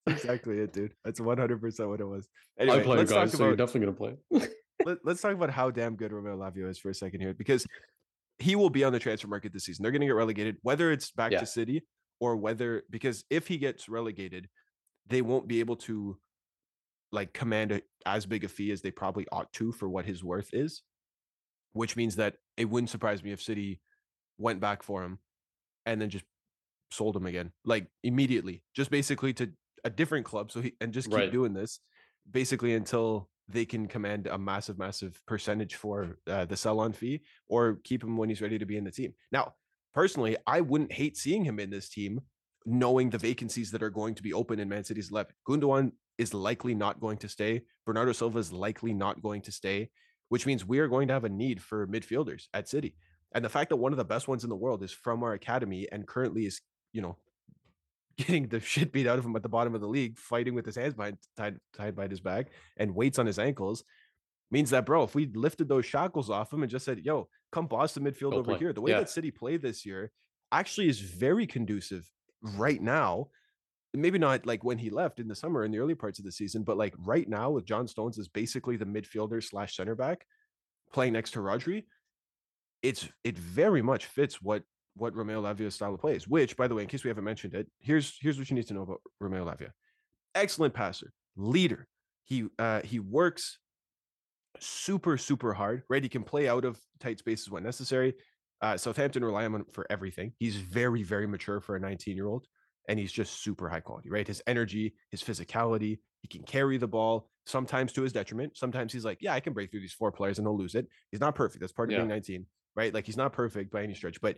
exactly it, dude. That's one hundred percent what it was. Anyway, I play, let's guys, talk so you're definitely gonna play. let, let's talk about how damn good Romeo Lavia is for a second here, because he will be on the transfer market this season. They're going to get relegated, whether it's back Yeah. to City or whether because if he gets relegated, they won't be able to like command a, as big a fee as they probably ought to for what his worth is, which means that it wouldn't surprise me if City went back for him and then just sold him again, like immediately, just basically to a different club. So he and just keep Right. doing this basically until they can command a massive, massive percentage for uh, the sell on fee or keep him when he's ready to be in the team. Now, personally, I wouldn't hate seeing him in this team, knowing the vacancies that are going to be open in Man City's 11. Gundogan is likely not going to stay. Bernardo Silva is likely not going to stay, which means we are going to have a need for midfielders at City. And the fact that one of the best ones in the world is from our academy and currently is, you know, getting the shit beat out of him at the bottom of the league, fighting with his hands behind, tied, tied behind his back and weights on his ankles, means that, bro, if we lifted those shackles off him and just said, yo, come boss the midfield Go over play. here, the way Yeah. that City played this year actually is very conducive right now. Maybe not like when he left in the summer in the early parts of the season, but like right now with John Stones as basically the midfielder slash center back playing next to Rodri, it's it very much fits what what Romeo Lavia's style of play is. Which, by the way, in case we haven't mentioned it, here's here's what you need to know about Romeo Lavia. Excellent passer, leader. He uh he works super super hard. Right, he can play out of tight spaces when necessary. Uh, Southampton rely on him for everything. He's very very mature for a 19 year old, and he's just super high quality. Right, his energy, his physicality. He can carry the ball sometimes to his detriment. Sometimes he's like, yeah, I can break through these four players and he'll lose it. He's not perfect. That's part of Yeah. being 19, right? Like he's not perfect by any stretch, but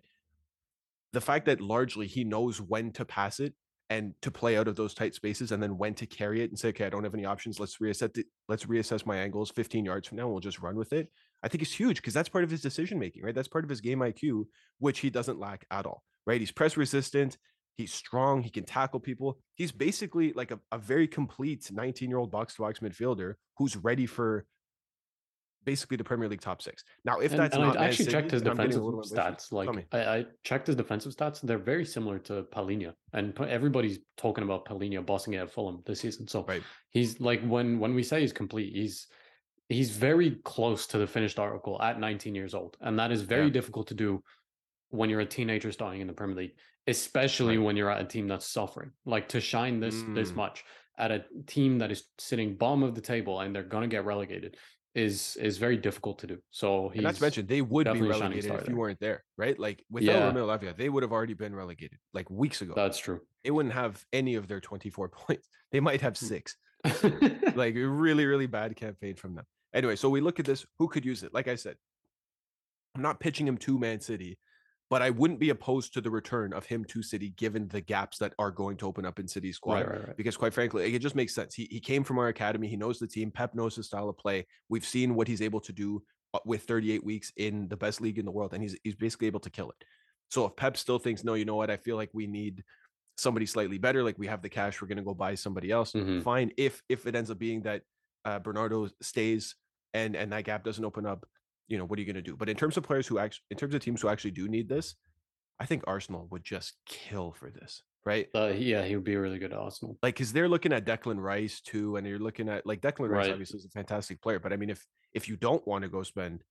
the fact that largely he knows when to pass it and to play out of those tight spaces and then when to carry it and say, okay, I don't have any options. Let's reassess the, let's reassess my angles 15 yards from now. And we'll just run with it. I think it's huge because that's part of his decision making, right? That's part of his game IQ, which he doesn't lack at all, right? He's press resistant. He's strong. He can tackle people. He's basically like a, a very complete 19 year old box to box midfielder who's ready for basically the Premier League top six. Now, if and, that's and not I actually City, checked his then I'm getting a defensive stats. Like. I, I checked his defensive stats. They're very similar to Palhinha, and everybody's talking about Palhinha bossing it at Fulham this season. So Right. he's like when when we say he's complete, he's he's very close to the finished article at 19 years old, and that is very Yeah. difficult to do when you're a teenager starting in the Premier League, especially Right. when you're at a team that's suffering. Like to shine this this Mm. much at a team that is sitting bottom of the table and they're gonna get relegated is is very difficult to do. So he's And not to mention, they would be definitely a shining relegated if you weren't there, right? Like without Yeah. Romeo Lavia, they would have already been relegated like weeks ago. that's true. they wouldn't have any of their 24 points. They might have Mm. six. like a really, really bad campaign from them. Anyway, so we look at this. Who could use it? Like I said, I'm not pitching him to Man City, but I wouldn't be opposed to the return of him to City given the gaps that are going to open up in City's squad right, right, right. because quite frankly, it just makes sense. He he came from our academy. He knows the team. Pep knows his style of play. We've seen what he's able to do uh, with 38 weeks in the best league in the world, and he's he's basically able to kill it. So if Pep still thinks, no, you know what, I feel like we need somebody slightly better. Like we have the cash, we're going to go buy somebody else. Mhm. Fine. If if it ends up being that uh, Bernardo stays and and that gap doesn't open up, you know, what are you going to do? But in terms of players who actually, in terms of teams who actually do need this, I think Arsenal would just kill for this, right? Uh, yeah, he would be really good at Arsenal. like because they're looking at Declan Rice too, and you're looking at like Declan Rice Right. obviously is a fantastic player, but I mean if if you don't want to go spend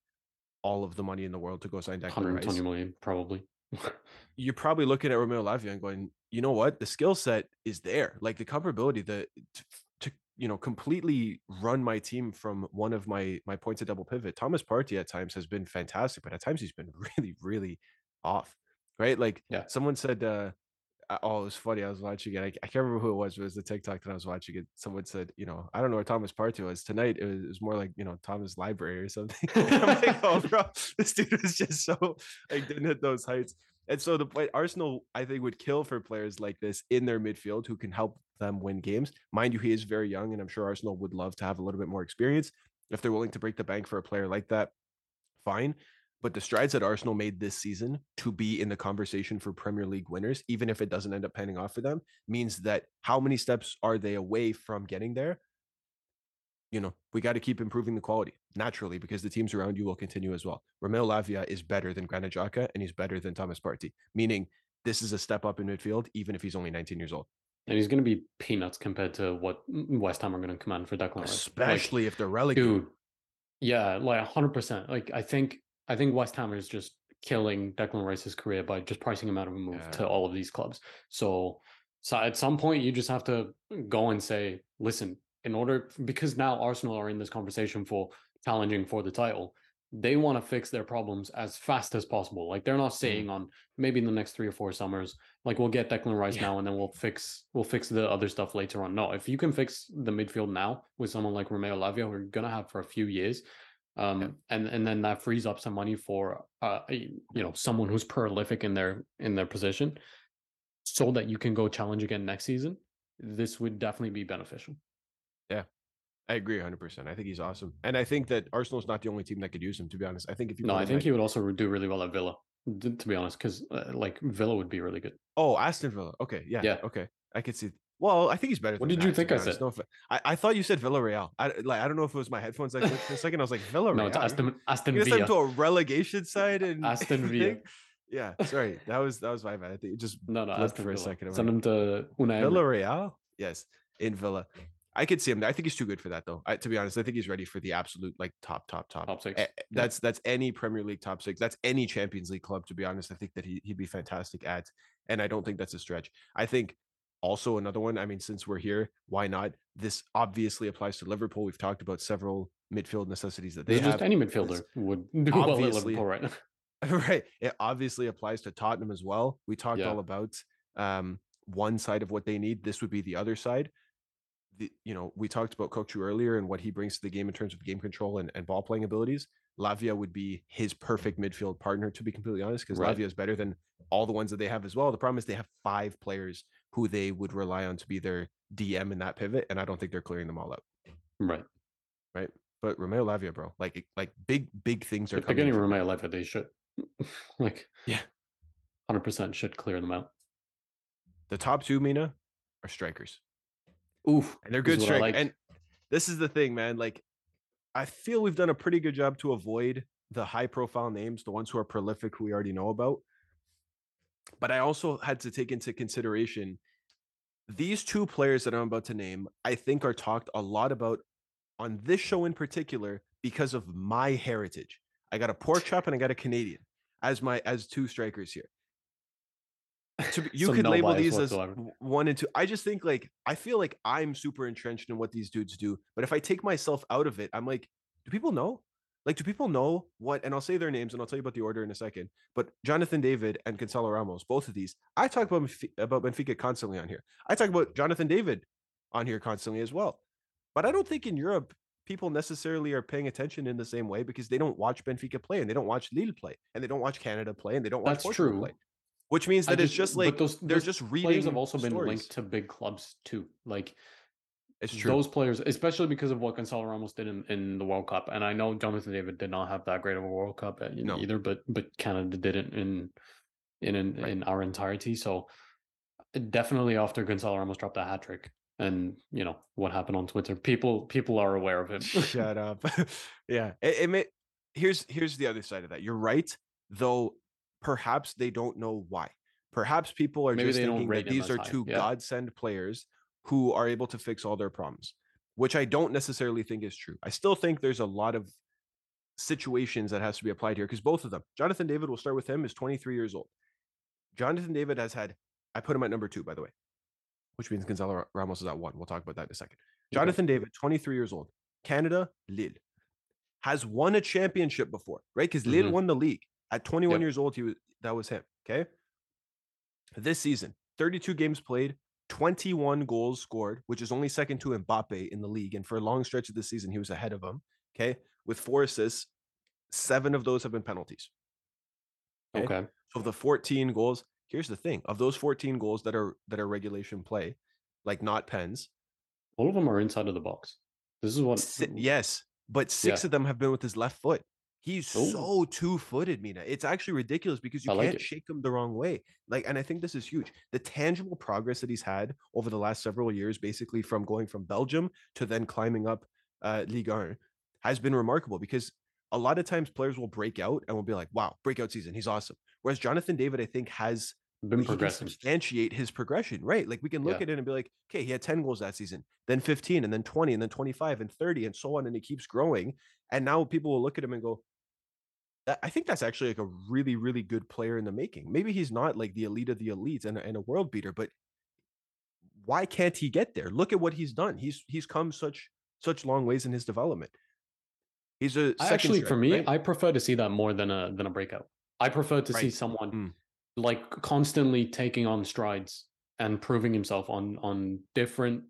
all of the money in the world to go sign Declan 120 Rice, million, probably. you're probably looking at Romeo Lavia and going, you know what, the skill set is there, like the comparability, the you know completely run my team from one of my my points of double pivot. Thomas Partey at times has been fantastic, but at times he's been really really off, right? Like Yeah. someone said. uh oh, it was funny. I was watching it. I, I can't remember who it was. But it was the TikTok that I was watching it. Someone said, you know, I don't know where Thomas Partey was tonight. It was, it was more like, you know, Thomas Library or something. I'm like, oh, bro, this dude was just so like didn't hit those heights. And so the point Arsenal, I think, would kill for players like this in their midfield who can help them win games. Mind you, he is very young, and I'm sure Arsenal would love to have a little bit more experience. If they're willing to break the bank for a player like that, fine. But the strides that Arsenal made this season to be in the conversation for Premier League winners, even if it doesn't end up panning off for them, means that how many steps are they away from getting there? You know, we got to keep improving the quality naturally because the teams around you will continue as well. Romeo Lavia is better than Granit Xhaka and he's better than Thomas Partey, meaning this is a step up in midfield, even if he's only 19 years old. And he's going to be peanuts compared to what West Ham are going to command for Declan Rice. Especially like, if they're relegated. Dude, yeah, like 100%. Like, I think I think West Ham is just killing Declan Rice's career by just pricing him out of a move yeah. to all of these clubs. So, so at some point, you just have to go and say, listen, in order because now Arsenal are in this conversation for challenging for the title. They want to fix their problems as fast as possible. Like they're not mm-hmm. saying on maybe in the next three or four summers, like we'll get Declan Rice yeah. now and then we'll fix we'll fix the other stuff later on. No, if you can fix the midfield now with someone like Romeo Lavia, we're gonna have for a few years, um, yeah. and and then that frees up some money for uh, you know someone who's prolific in their in their position, so that you can go challenge again next season. This would definitely be beneficial. Yeah, I agree 100. percent I think he's awesome, and I think that Arsenal's not the only team that could use him. To be honest, I think if you no, I think he would also do really well at Villa. To be honest, because uh, like Villa would be really good. Oh, Aston Villa. Okay, yeah, yeah. Okay, I could see. Well, I think he's better. What did you think I said? No, I, I thought you said Villarreal. I like I don't know if it was my headphones. Like for a second, I was like Villarreal. No, it's Aston Aston Villa. You to a relegation side and Aston Villa. yeah, sorry, that was that was my bad. I think it just no, no, Aston for Villa. a second. Send him to Unai Villarreal. Yes, in Villa. I could see him. I think he's too good for that, though. I, to be honest, I think he's ready for the absolute like top, top, top. Top six. that's that's any Premier League top six. That's any Champions League club. To be honest, I think that he he'd be fantastic at, and I don't think that's a stretch. I think also another one. I mean, since we're here, why not? This obviously applies to Liverpool. We've talked about several midfield necessities that they have. Just any midfielder would do well at Liverpool right now. right. It obviously applies to Tottenham as well. We talked yeah. all about um, one side of what they need. This would be the other side the, you know, we talked about Kökçü earlier and what he brings to the game in terms of game control and, and ball playing abilities. Lavia would be his perfect midfield partner, to be completely honest, because right. Lavia is better than all the ones that they have as well. The problem is they have five players who they would rely on to be their DM in that pivot, and I don't think they're clearing them all up. Right. Right. But Romeo Lavia, bro, like like big big things are coming. if coming. Getting Romeo Lavia, they should like yeah, hundred percent should clear them out. The top two, Mina, are strikers. Oof. And they're good strike. Like. And this is the thing, man. Like, I feel we've done a pretty good job to avoid the high profile names, the ones who are prolific, who we already know about. But I also had to take into consideration these two players that I'm about to name, I think are talked a lot about on this show in particular because of my heritage. I got a pork chop and I got a Canadian as my as two strikers here to, you could no label these whatsoever. as one and two. I just think like I feel like I'm super entrenched in what these dudes do. But if I take myself out of it, I'm like, do people know? Like, do people know what? And I'll say their names and I'll tell you about the order in a second. But Jonathan David and Gonzalo Ramos, both of these, I talk about about Benfica constantly on here. I talk about Jonathan David on here constantly as well. But I don't think in Europe people necessarily are paying attention in the same way because they don't watch Benfica play and they don't watch Lille play and they don't watch Canada play and they don't watch That's Portugal true. play which means that just, it's just like those, they're those just reading. Players have also been linked to big clubs too. Like it's true. Those players, especially because of what Gonzalo Ramos did in, in the World Cup, and I know Jonathan David did not have that great of a World Cup uh, no. either, but but Canada did it in in in, right. in our entirety. So definitely after Gonzalo Ramos dropped a hat trick, and you know what happened on Twitter, people people are aware of him. Shut up. yeah, it, it may, here's here's the other side of that. You're right, though perhaps they don't know why. Perhaps people are Maybe just thinking that these are two yeah. godsend players who are able to fix all their problems, which I don't necessarily think is true. I still think there's a lot of situations that has to be applied here because both of them, Jonathan David, will start with him, is 23 years old. Jonathan David has had, I put him at number two, by the way, which means Gonzalo Ramos is at one. We'll talk about that in a second. Jonathan okay. David, 23 years old, Canada, Lille, has won a championship before, right? Because Lille mm-hmm. won the league. At 21 yep. years old, he was that was him. Okay. This season, 32 games played, 21 goals scored, which is only second to Mbappe in the league. And for a long stretch of the season, he was ahead of him. Okay. With four assists, seven of those have been penalties. Okay. okay. So of the 14 goals, here's the thing: of those 14 goals that are that are regulation play, like not pens, all of them are inside of the box. This is what yes, but six Yeah. of them have been with his left foot. He's Ooh. so two-footed, Mina. It's actually ridiculous because you like can't it. shake him the wrong way. Like, and I think this is huge. The tangible progress that he's had over the last several years, basically from going from Belgium to then climbing up uh Ligue 1, has been remarkable because a lot of times players will break out and will be like, wow, breakout season, he's awesome. Whereas Jonathan David, I think, has Been progressing. substantiate his progression, right? Like we can look Yeah. at it and be like, okay, he had 10 goals that season, then 15, and then 20, and then 25, and 30, and so on, and he keeps growing. And now people will look at him and go, "That- I think that's actually like a really, really good player in the making. Maybe he's not like the elite of the elites and, a- and a world beater, but why can't he get there? Look at what he's done. He's he's come such such long ways in his development. He's a actually, for me, right? I prefer to see that more than a than a breakout. I prefer to see someone Mm. like constantly taking on strides and proving himself on on different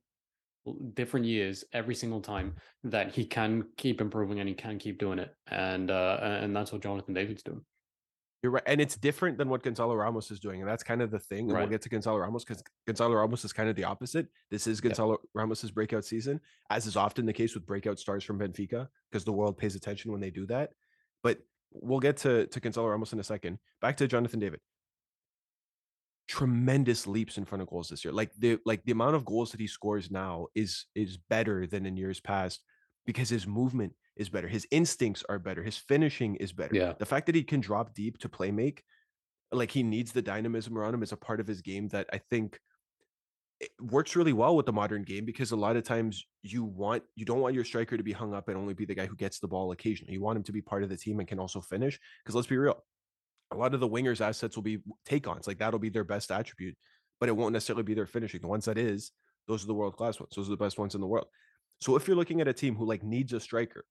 different years every single time that he can keep improving and he can keep doing it and uh and that's what jonathan david's doing You're right. And it's different than what Gonzalo Ramos is doing. And that's kind of the thing. And we'll get to Gonzalo Ramos because Gonzalo Ramos is kind of the opposite. This is Yeah. Gonzalo Ramos's breakout season, as is often the case with breakout stars from Benfica, because the world pays attention when they do that. But we'll get to, to Gonzalo Ramos in a second. Back to Jonathan David. Tremendous leaps in front of goals this year. Like the like the amount of goals that he scores now is is better than in years past because his movement is better. His instincts are better. His finishing is better. Yeah. The fact that he can drop deep to play make, like he needs the dynamism around him is a part of his game that I think it works really well with the modern game because a lot of times you want you don't want your striker to be hung up and only be the guy who gets the ball occasionally. You want him to be part of the team and can also finish. Because let's be real, a lot of the wingers' assets will be take-ons. Like that'll be their best attribute, but it won't necessarily be their finishing. The ones that is, those are the world class ones. Those are the best ones in the world. So if you're looking at a team who like needs a striker,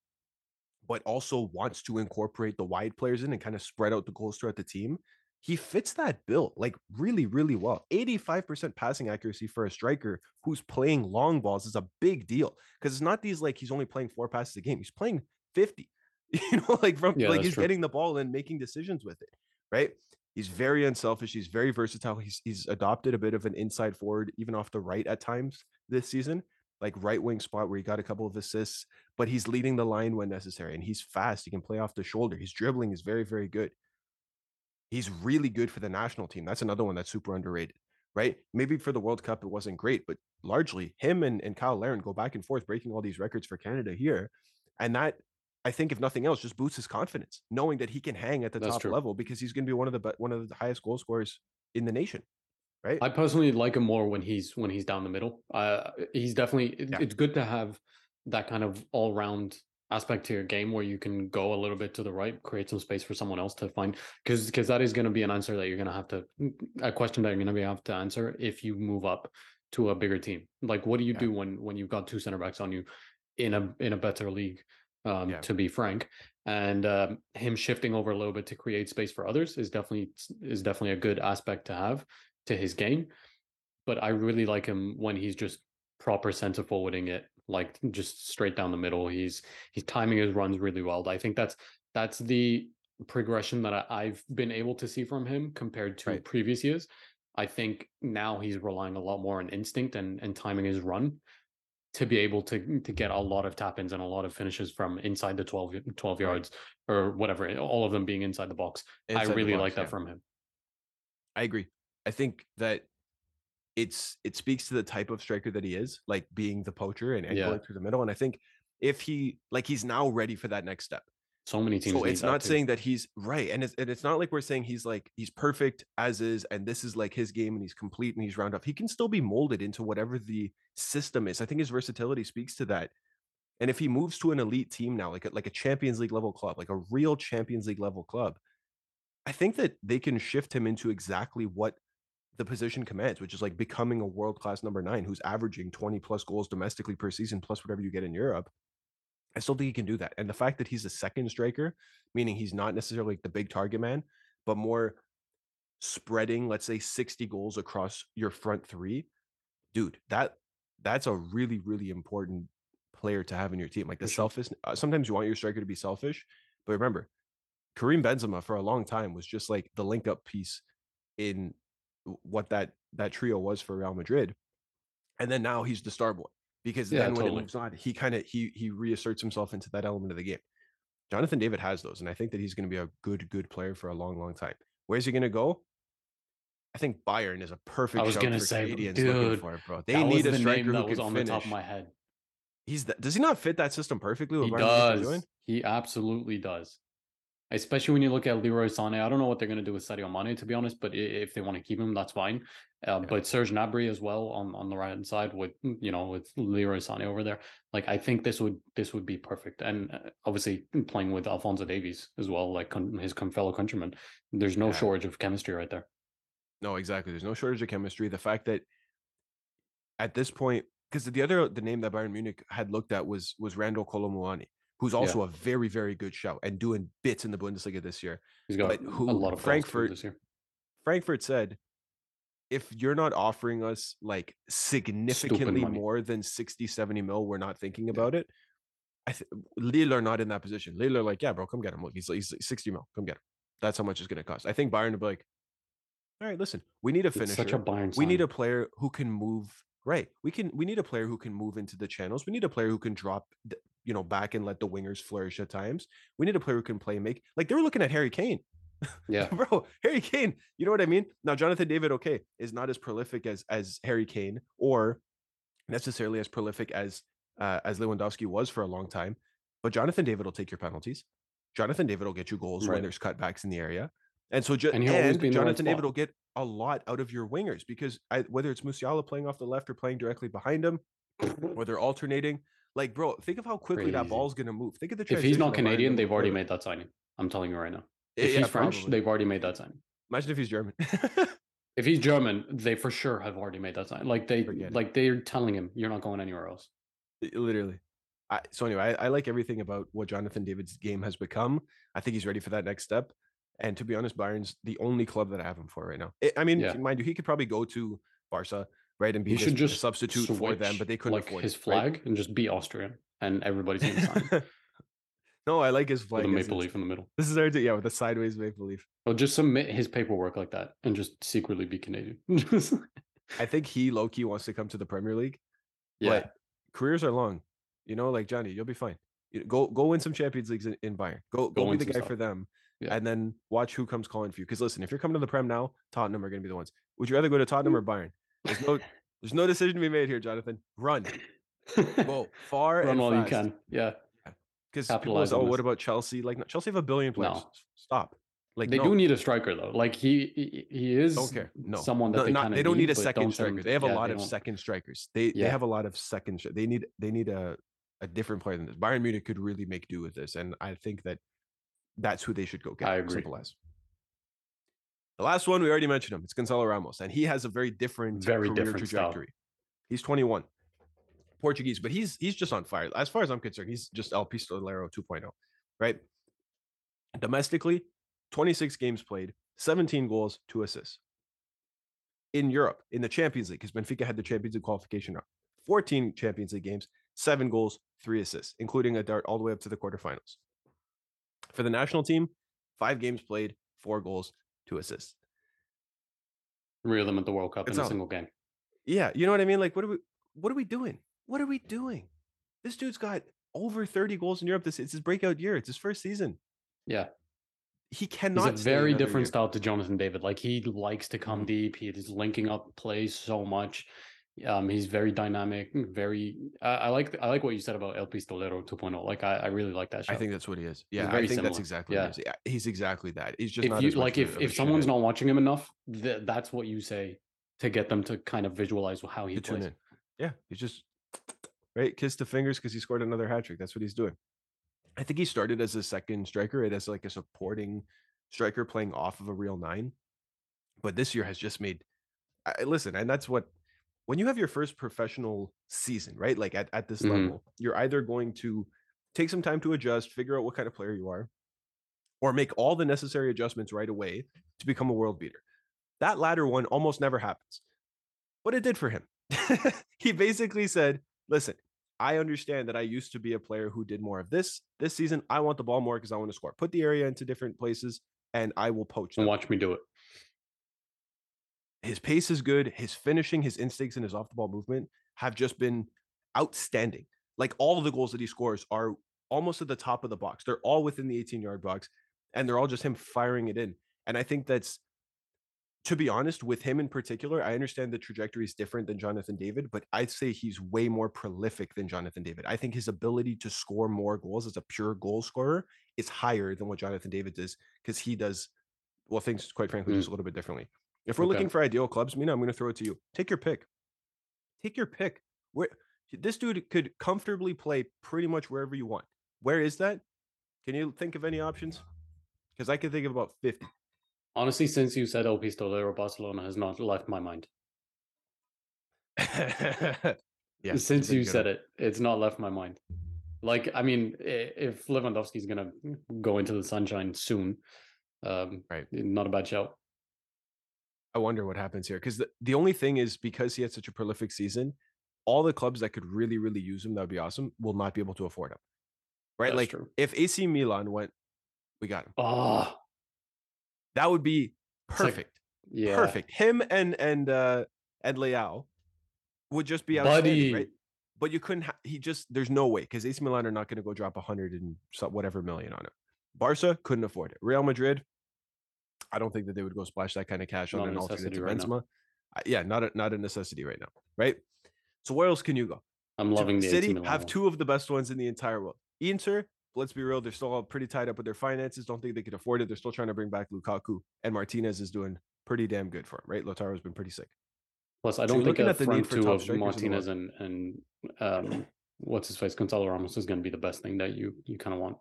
but also wants to incorporate the wide players in and kind of spread out the goals throughout the team, he fits that bill like really, really well. 85% passing accuracy for a striker who's playing long balls is a big deal because it's not these like he's only playing four passes a game. He's playing 50, you know, like from Yeah, like he's true. getting the ball and making decisions with it, right? He's very unselfish. He's very versatile. He's he's adopted a bit of an inside forward, even off the right at times this season, like right wing spot where he got a couple of assists but he's leading the line when necessary and he's fast. He can play off the shoulder. His dribbling is very, very good. He's really good for the national team. That's another one that's super underrated, right? Maybe for the World Cup, it wasn't great, but largely him and, and Cyle Larin go back and forth, breaking all these records for Canada here. And that, I think, if nothing else, just boosts his confidence, knowing that he can hang at the That's top true. level because he's going to be one of the one of the highest goal scorers in the nation, right? I personally like him more when he's when he's down the middle. Uh, he's definitely. it- Yeah. It's good to have that kind of all round aspect to your game where you can go a little bit to the right, create some space for someone else to find. Because because that is going to be an answer that you're going to have to a question that you're going to be have to answer if you move up to a bigger team. Like, what do you Yeah. do when when you've got two center backs on you in a in a better league? Um, Yeah. to be frank, and um, him shifting over a little bit to create space for others is definitely is definitely a good aspect to have to his game. But I really like him when he's just proper center forwarding it, like just straight down the middle. He's he's timing his runs really well. I think that's that's the progression that I, I've been able to see from him compared to Right. previous years. I think now he's relying a lot more on instinct and, and timing his run to be able to mm, to get a lot of tap ins and a lot of finishes from inside the 12, 12 Right. yards or whatever, eh, all of them being inside the box. Inside I really box, like that yeah. from him. I agree. I think that it's it speaks to the type of striker that he is, like being the poacher and, and Yeah. going through the middle. And I think if he like he's now ready for that next step. So many teams. So it's not too. saying that he's right, and it's and it's not like we're saying he's like he's perfect as is, and this is like his game, and he's complete and he's round up. He can still be molded into whatever the system is. I think his versatility speaks to that. And if he moves to an elite team now, like a, like a Champions League level club, like a real Champions League level club, I think that they can shift him into exactly what the position commands, which is like becoming a world class number nine who's averaging 20 plus goals domestically per season, plus whatever you get in Europe. I still think he can do that. And the fact that he's a second striker, meaning he's not necessarily like the big target man, but more spreading, let's say 60 goals across your front three, dude, that that's a really, really important player to have in your team. Like the sure. selfish, uh, sometimes you want your striker to be selfish, but remember, Karim Benzema for a long time was just like the link up piece in what that that trio was for Real Madrid. And then now he's the star boy. Because Yeah, then when totally. it moves on, he kind of he he reasserts himself into that element of the game. Jonathan David has those, and I think that he's going to be a good good player for a long long time. Where's he going to go? I think Bayern is a perfect. I was gonna for say, Canadians dude, for it, bro. They need a striker who can on finish. the top of my head. He's the, does he not fit that system perfectly? He Bayern Munich doing? does. He absolutely does. Especially when you look at Leroy Sané. I don't know what they're going to do with Sadio Mane, to be honest, but if they want to keep him, that's fine. Uh, Yeah. But Serge Gnabry as well on, on the right hand side with you know with Leroy Sané over there. Like I think this would this would be perfect, and uh, obviously playing with Alphonso Davies as well, like con- his con- fellow countryman. There's no Yeah. shortage of chemistry right there. No, exactly. There's no shortage of chemistry. The fact that at this point, because the other the name that Bayern Munich had looked at was was Randal Kolo Muani, who's also a very very good show and doing bits in the Bundesliga this year. He's got But who- a lot of Frankfurt- this year. Frankfurt said, if you're not offering us like significantly more than 60, 70 mil, we're not thinking about it. I th- Lille are not in that position. Lille are like, yeah, bro, come get him. Look, he's, he's 60 mil. Come get him. That's how much it's going to cost. I think Bayern would be like, all right, listen, we need a It's finisher. such a Bayern. we need a player who can move right we can we need a player who can move into the channels we need a player who can drop you know back and let the wingers flourish at times we need a player who can play and make like they were looking at harry kane. Yeah. bro harry kane you know what i mean? Now jonathan david okay is not as prolific as as harry kane or necessarily as prolific as uh, as lewandowski was for a long time but jonathan david will take your penalties. Jonathan david will get you goals when there's cutbacks in the area and so just And and, he'll always be in the right jonathan david will get a lot out of your wingers because I, whether it's Musiala playing off the left or playing directly behind him or they're alternating like bro think of how quickly that Crazy. ball's going to move think of the If he's not Canadian, they've already made that signing. I'm telling you right now. If yeah, he's French, probably. they've already made that signing. imagine if he's german If he's German, they for sure have already made that sign. Like they, Forget it. like they're telling him, you're not going anywhere else. literally I, so anyway I, I like everything about what jonathan david's game has become i think he's ready for that next step and to be honest bayern's the only club that i have him for right now I- i mean Yeah. mind you he could probably go to barca right and be He should a just substitute for them but they couldn't like afford his it, right? flag and just be Austrian, and everybody's gonna sign no i like his with flag a as maple leaf in the middle. this is our yeah with a sideways maple leaf Or just submit his paperwork like that and just secretly be Canadian. i think he low-key wants to come to the premier league yeah, but careers are long. You know, like Johnny, you'll be fine. Go go win some Champions Leagues in, in Bayern. Go go, Go be the guy stuff. for them, Yeah. and then watch who comes calling for you. Because listen, if you're coming to the Prem now, Tottenham are going to be the ones. Would you rather go to Tottenham mm-hmm. or Bayern? There's no there's no decision to be made here, Jonathan. Run, go far run and while fast. you can. Yeah, Because people Capitalize say, oh, what about Chelsea? Like no, Chelsea have a billion players. No. Stop. Like they no, do need a striker though. Like he, he, he is don't care. No, someone that No, they not- kind of they don't need a second striker. They have a lot of don't. second strikers. They they have a lot of second. They need they need a a different player than this. Bayern Munich could really make do with this, and I think that that's who they should go get. I agree. Simple as. The last one we already mentioned him. It's Gonzalo Ramos, and he has a very different Very career different style. trajectory. He's 21, Portuguese, but he's he's just on fire. As far as I'm concerned, he's just El Pistolero 2.0, right? Domestically, 26 games played, 17 goals, two assists. In Europe, in the Champions League, because Benfica had the Champions League qualification round, 14 Champions League games, seven goals, three assists, including a dart all the way up to the quarterfinals. For the national team, five games played, four goals, two assists. of them at the World Cup It's in a single game. Yeah, you know what I mean? Like, what are we what are we doing? What are we doing? This dude's got over 30 goals in Europe. This it's his breakout year. It's his first season. Yeah, He he's cannot a very different year. style to Jonathan David. Like he likes to come Mhm. deep. He is linking up plays so much. Um, he's very dynamic. Very. I, I like. I like what you said about El Pistolero 2.0. Like I, I really like that. I think that's what he is. Yeah, I think that's exactly Yeah. what he is. Yeah, he's exactly that. He's just if not you like, if a- of a if someone's not watching him enough, th- that's what you say to get them to kind of visualize how he to plays. Yeah, he's just right. Kiss the fingers because he scored another hat trick. That's what he's doing. I think he started as a second striker, and as like a supporting striker playing off of a real nine. But this year has just made. I, listen, and that's what when you have your first professional season, right? Like at, at this Mhm. level, you're either going to take some time to adjust, figure out what kind of player you are, or make all the necessary adjustments right away to become a world beater. That latter one almost never happens. But it did for him. he basically said, listen, I understand that I used to be a player who did more of this. This season, I want the ball more because I want to score. Put the area into different places and I will poach And watch me do it. His pace is good. His finishing, his instincts, and his off the ball movement have just been outstanding. Like all the goals that he scores are almost at the top of the box. They're all within the 18 yard box, and they're all just him firing it in. And I think that's to be honest, with him in particular, I understand the trajectory is different than Jonathan David, but I'd say he's way more prolific than Jonathan David. I think his ability to score more goals as a pure goal scorer is higher than what Jonathan David does because he does, well, things quite frankly, Mm. just a little bit differently. If we're Okay. looking for ideal clubs, Mina, I'm going to throw it to you. Take your pick. Take your pick. Where this dude could comfortably play pretty much wherever you want. Where is that? Can you think of any options? Because I can think of about 50. Honestly, since you said El Pistolero, Barcelona has not left my mind. yeah. since you said it, it's not left my mind. Like, I mean, if Lewandowski's gonna go into the sunshine soon, um, Right. not a bad shout. I wonder what happens here because the, the only thing is because he had such a prolific season, all the clubs that could really, really use him, that would be awesome, will not be able to afford him. Right? That's like true. if AC Milan went, we got him. Oh, That would be like- perfect. yeah, Perfect. Him and and uh Ed Leao would just be outstanding, right? But you couldn't. Ha- he just there's no way because AC Milan are not going to go drop a hundred and whatever million on it. Barca couldn't afford it. Real Madrid, I don't think that they would go splash that kind of cash Not on an alternate to right. Benzema. Yeah, not a, not a necessity right now, right? So where else can you go? I'm loving the City have two of the best ones in the entire world. Inter, let's be real, they're still all pretty tied up with their finances. Don't think they could afford it. They're still trying to bring back Lukaku, and Martinez is doing pretty damn good for him, right? Lautaro's been pretty sick. Plus, I don't you're think looking a at the need for two of strikers in the Martinez and and um, what's his face, Gonzalo Ramos is going to be the best thing that you you kind of want.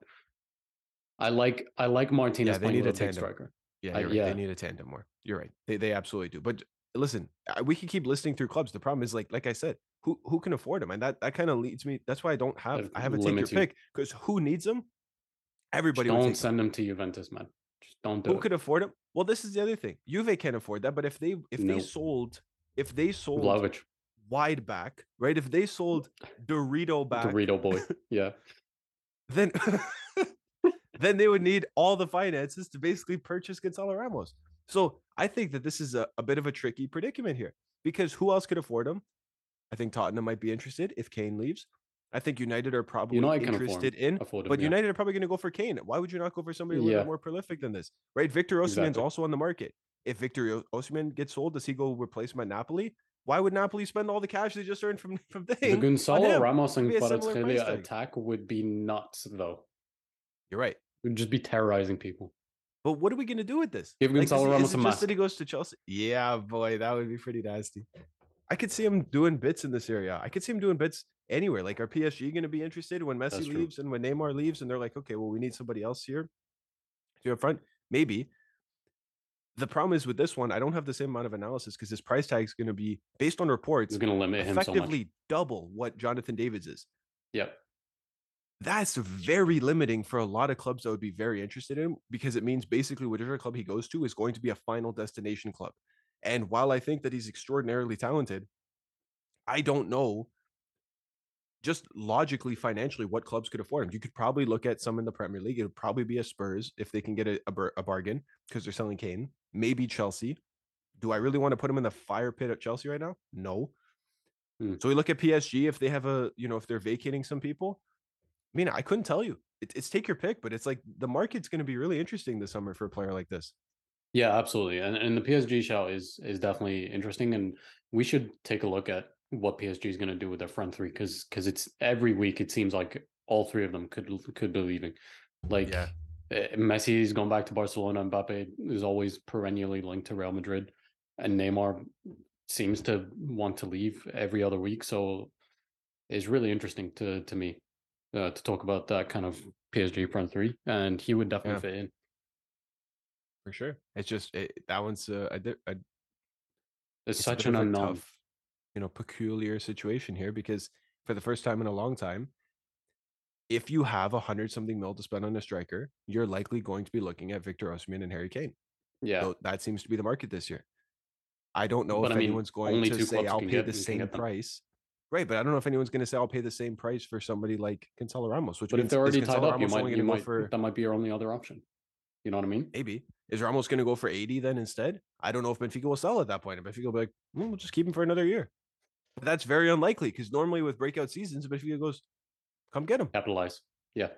I like I like Martinez they playing a tandem. striker. Yeah, Uh, right. yeah. They need a tandem more. You're right. They they absolutely do. But listen, we can keep listing through clubs. The problem is like like I said, who who can afford them? And that that kind of leads me. That's why I don't have I have a take your pick because who needs them? Everybody Just don't send them. him to Juventus, man. Just don't do Who it. could afford them? Well, this is the other thing. Juve can't afford that. But if they if they sold if they sold Vlahovic, wide back, right? If they sold Dorito back, Dorito boy. Yeah, then then they would need all the finances to basically purchase Gonzalo Ramos. So I think that this is a, a bit of a tricky predicament here because who else could afford him? I think Tottenham might be interested if Kane leaves. I think United are probably United interested him- in, him. but yeah. United are probably going to go for Kane. Why would you not go for somebody a little Yeah. bit more prolific than this? Right? Victor Osimhen's Exactly. also on the market. If Victor Osimhen gets sold, does he go replace him at Napoli? Why would Napoli spend all the cash they just earned from from the thing? Gonzalo? Ramos and Be a similar price Kvaratskhelia attack would be nuts, though. You're right. Would just be terrorizing people. But what are we gonna do with this? Give Like, Gonzalo Ramos a just that he goes to Chelsea? Yeah, boy, that would be pretty nasty. I could see him doing bits in this area. I could see him doing bits anywhere. Like, are PSG going to be interested when Messi That's true. leaves and when Neymar leaves, and they're like, okay, well, we need somebody else here to up front? Maybe. The problem is with this one, I don't have the same amount of analysis because his price tag is going to be based on reports It's going to limit him so much. effectively double what Jonathan David's is. Yep. That's very limiting for a lot of clubs that would be very interested in because it means basically whatever club he goes to is going to be a final destination club. And while I think that he's extraordinarily talented, I don't know just logically financially what clubs could afford him. You could probably look at some in the Premier League. It would probably be a Spurs if they can get a, a, bar- a bargain because they're selling Kane. Maybe Chelsea. Do I really want to put him in the fire pit at Chelsea right now? No. Hmm. So we look at PSG if they have a, you know, if they're vacating some people. I mean, I couldn't tell you. It, it's take your pick, but it's like the market's going to be really interesting this summer for a player like this. Yeah, absolutely. And and the PSG show is is definitely interesting, and we should take a look at what PSG is going to do with their front three because because it's every week it seems like all three of them could could be leaving. Like Yeah. eh, Messi's gone back to Barcelona. Mbappe is always perennially linked to Real Madrid, and Neymar seems to want to leave every other week. So it's really interesting to to me uh, to talk about that kind of PSG front three, and he would definitely fit in. For sure. It's just it, that one's a, a, di- a It's, it's such an unknown. tough, you know, peculiar situation here because for the first time in a long time, if you have a hundred something mil to spend on a striker, you're likely going to be looking at Victor Osimhen and Harry Kane. Yeah, So that seems to be the market this year. I don't know But if I mean, anyone's going to say I'll pay get- the same price. Right, but I don't know if anyone's going to say I'll pay the same price for somebody like Gonzalo Ramos. Which but if they're already tied up, you might you might for that might be your only other option. You know what I mean? maybe is Ramos going to go for eighty then instead? I don't know if Benfica will sell at that point. And Benfica will be like, "Hmm, we'll just keep him for another year. But that's very unlikely because normally with breakout seasons, Benfica goes, come get him. Capitalize. Yeah.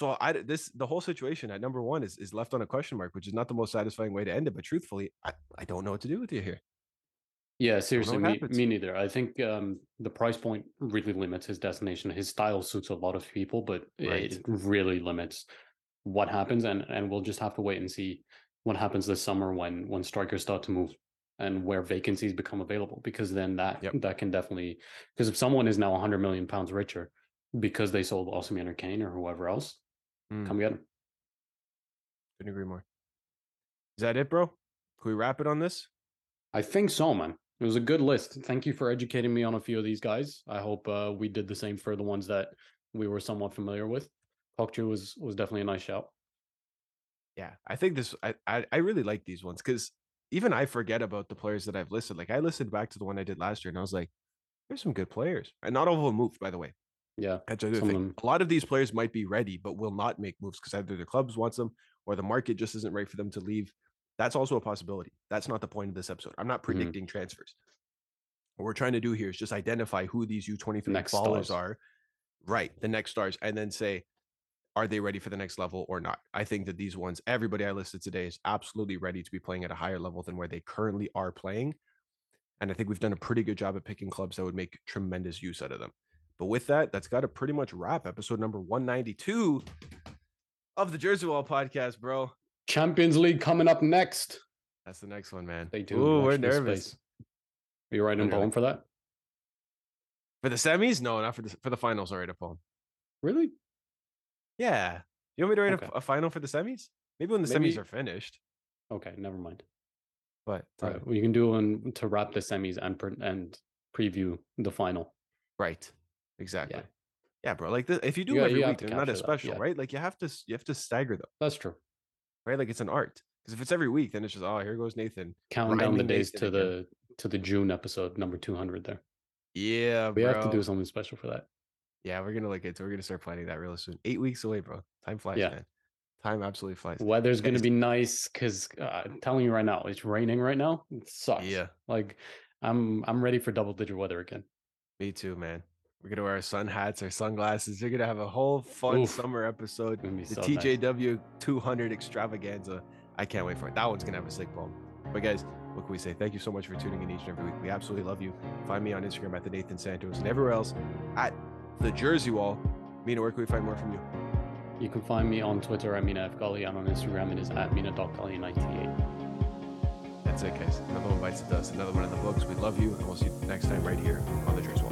So I this the whole situation at number one is is left on a question mark, which is not the most satisfying way to end it. But truthfully, I, I don't know what to do with you here. Yeah, seriously, me, me neither. I think um, the price point really limits his destination. His style suits a lot of people, but right. it really limits what happens. And and we'll just have to wait and see what happens this summer when when strikers start to move and where vacancies become available. Because then that yep. that can definitely because if someone is now 100 million pounds richer because they sold Osimhen or Kane or whoever else, mm. come get him. Couldn't agree more. Is that it, bro? Can we wrap it on this? I think so, man. It was a good list. Thank you for educating me on a few of these guys. I hope uh, we did the same for the ones that we were somewhat familiar with. Kokcu was was definitely a nice shout. Yeah, I think this. I I, I really like these ones because even I forget about the players that I've listed. Like I listened back to the one I did last year, and I was like, "There's some good players," and not all of them moved, by the way. Yeah, that's other thing. A lot of these players might be ready, but will not make moves because either the clubs wants them or the market just isn't right for them to leave. That's also a possibility. That's not the point of this episode. I'm not mm-hmm. predicting mm-hmm. transfers. What we're trying to do here is just identify who these U23 next ballers stars. are, right? The next stars, and then say, are they ready for the next level or not? I think that these ones, everybody I listed today is absolutely ready to be playing at a higher level than where they currently are playing. And I think we've done a pretty good job at picking clubs that would make tremendous use out of them. But with that, that's got to pretty much wrap episode number 192 of the Jersey Wall podcast, bro. Champions League coming up next. That's the next one, man. They do. Ooh, we're nervous. Space. Are you writing a poem for that? For the semis? No, not for the for the finals. I'll write a poem. Really? Yeah. You want me to write okay. a, a, final for the semis? Maybe when the Maybe... semis are finished. Okay, never mind. But uh, right, well, you can do one to wrap the semis and and preview the final. Right. Exactly. Yeah, yeah bro. Like the, if you do yeah, every you week, they're not as special, yeah. right? Like you have to you have to stagger them. That's true. Right? Like it's an art. Because if it's every week, then it's just oh here goes Nathan counting down the days Nathan to again. the to the June episode number two hundred. There. Yeah, we bro. have to do something special for that. Yeah, we're gonna look into. We're gonna start planning that real soon. Eight weeks away, bro. Time flies, yeah. man. Time absolutely flies. Weather's gonna be nice because uh, I'm telling you right now, it's raining right now. It sucks. Yeah. Like I'm I'm ready for double digit weather again. Me too, man. We're gonna wear our sun hats, our sunglasses. You're gonna have a whole fun Oof. summer episode. The so TJW nice. 200 extravaganza. I can't wait for it. That one's gonna have a sick poem. But guys, what can we say? Thank you so much for tuning in each and every week. We absolutely love you. Find me on Instagram at the Nathan Santos and everywhere else at the Jersey Wall. Mina, where can we find more from you? You can find me on Twitter at Mina F. Gali and on Instagram it is at Mina.Gali98. That's it, guys. Another one bites the dust. Another one in the books. We love you, and we'll see you next time right here on the Jersey Wall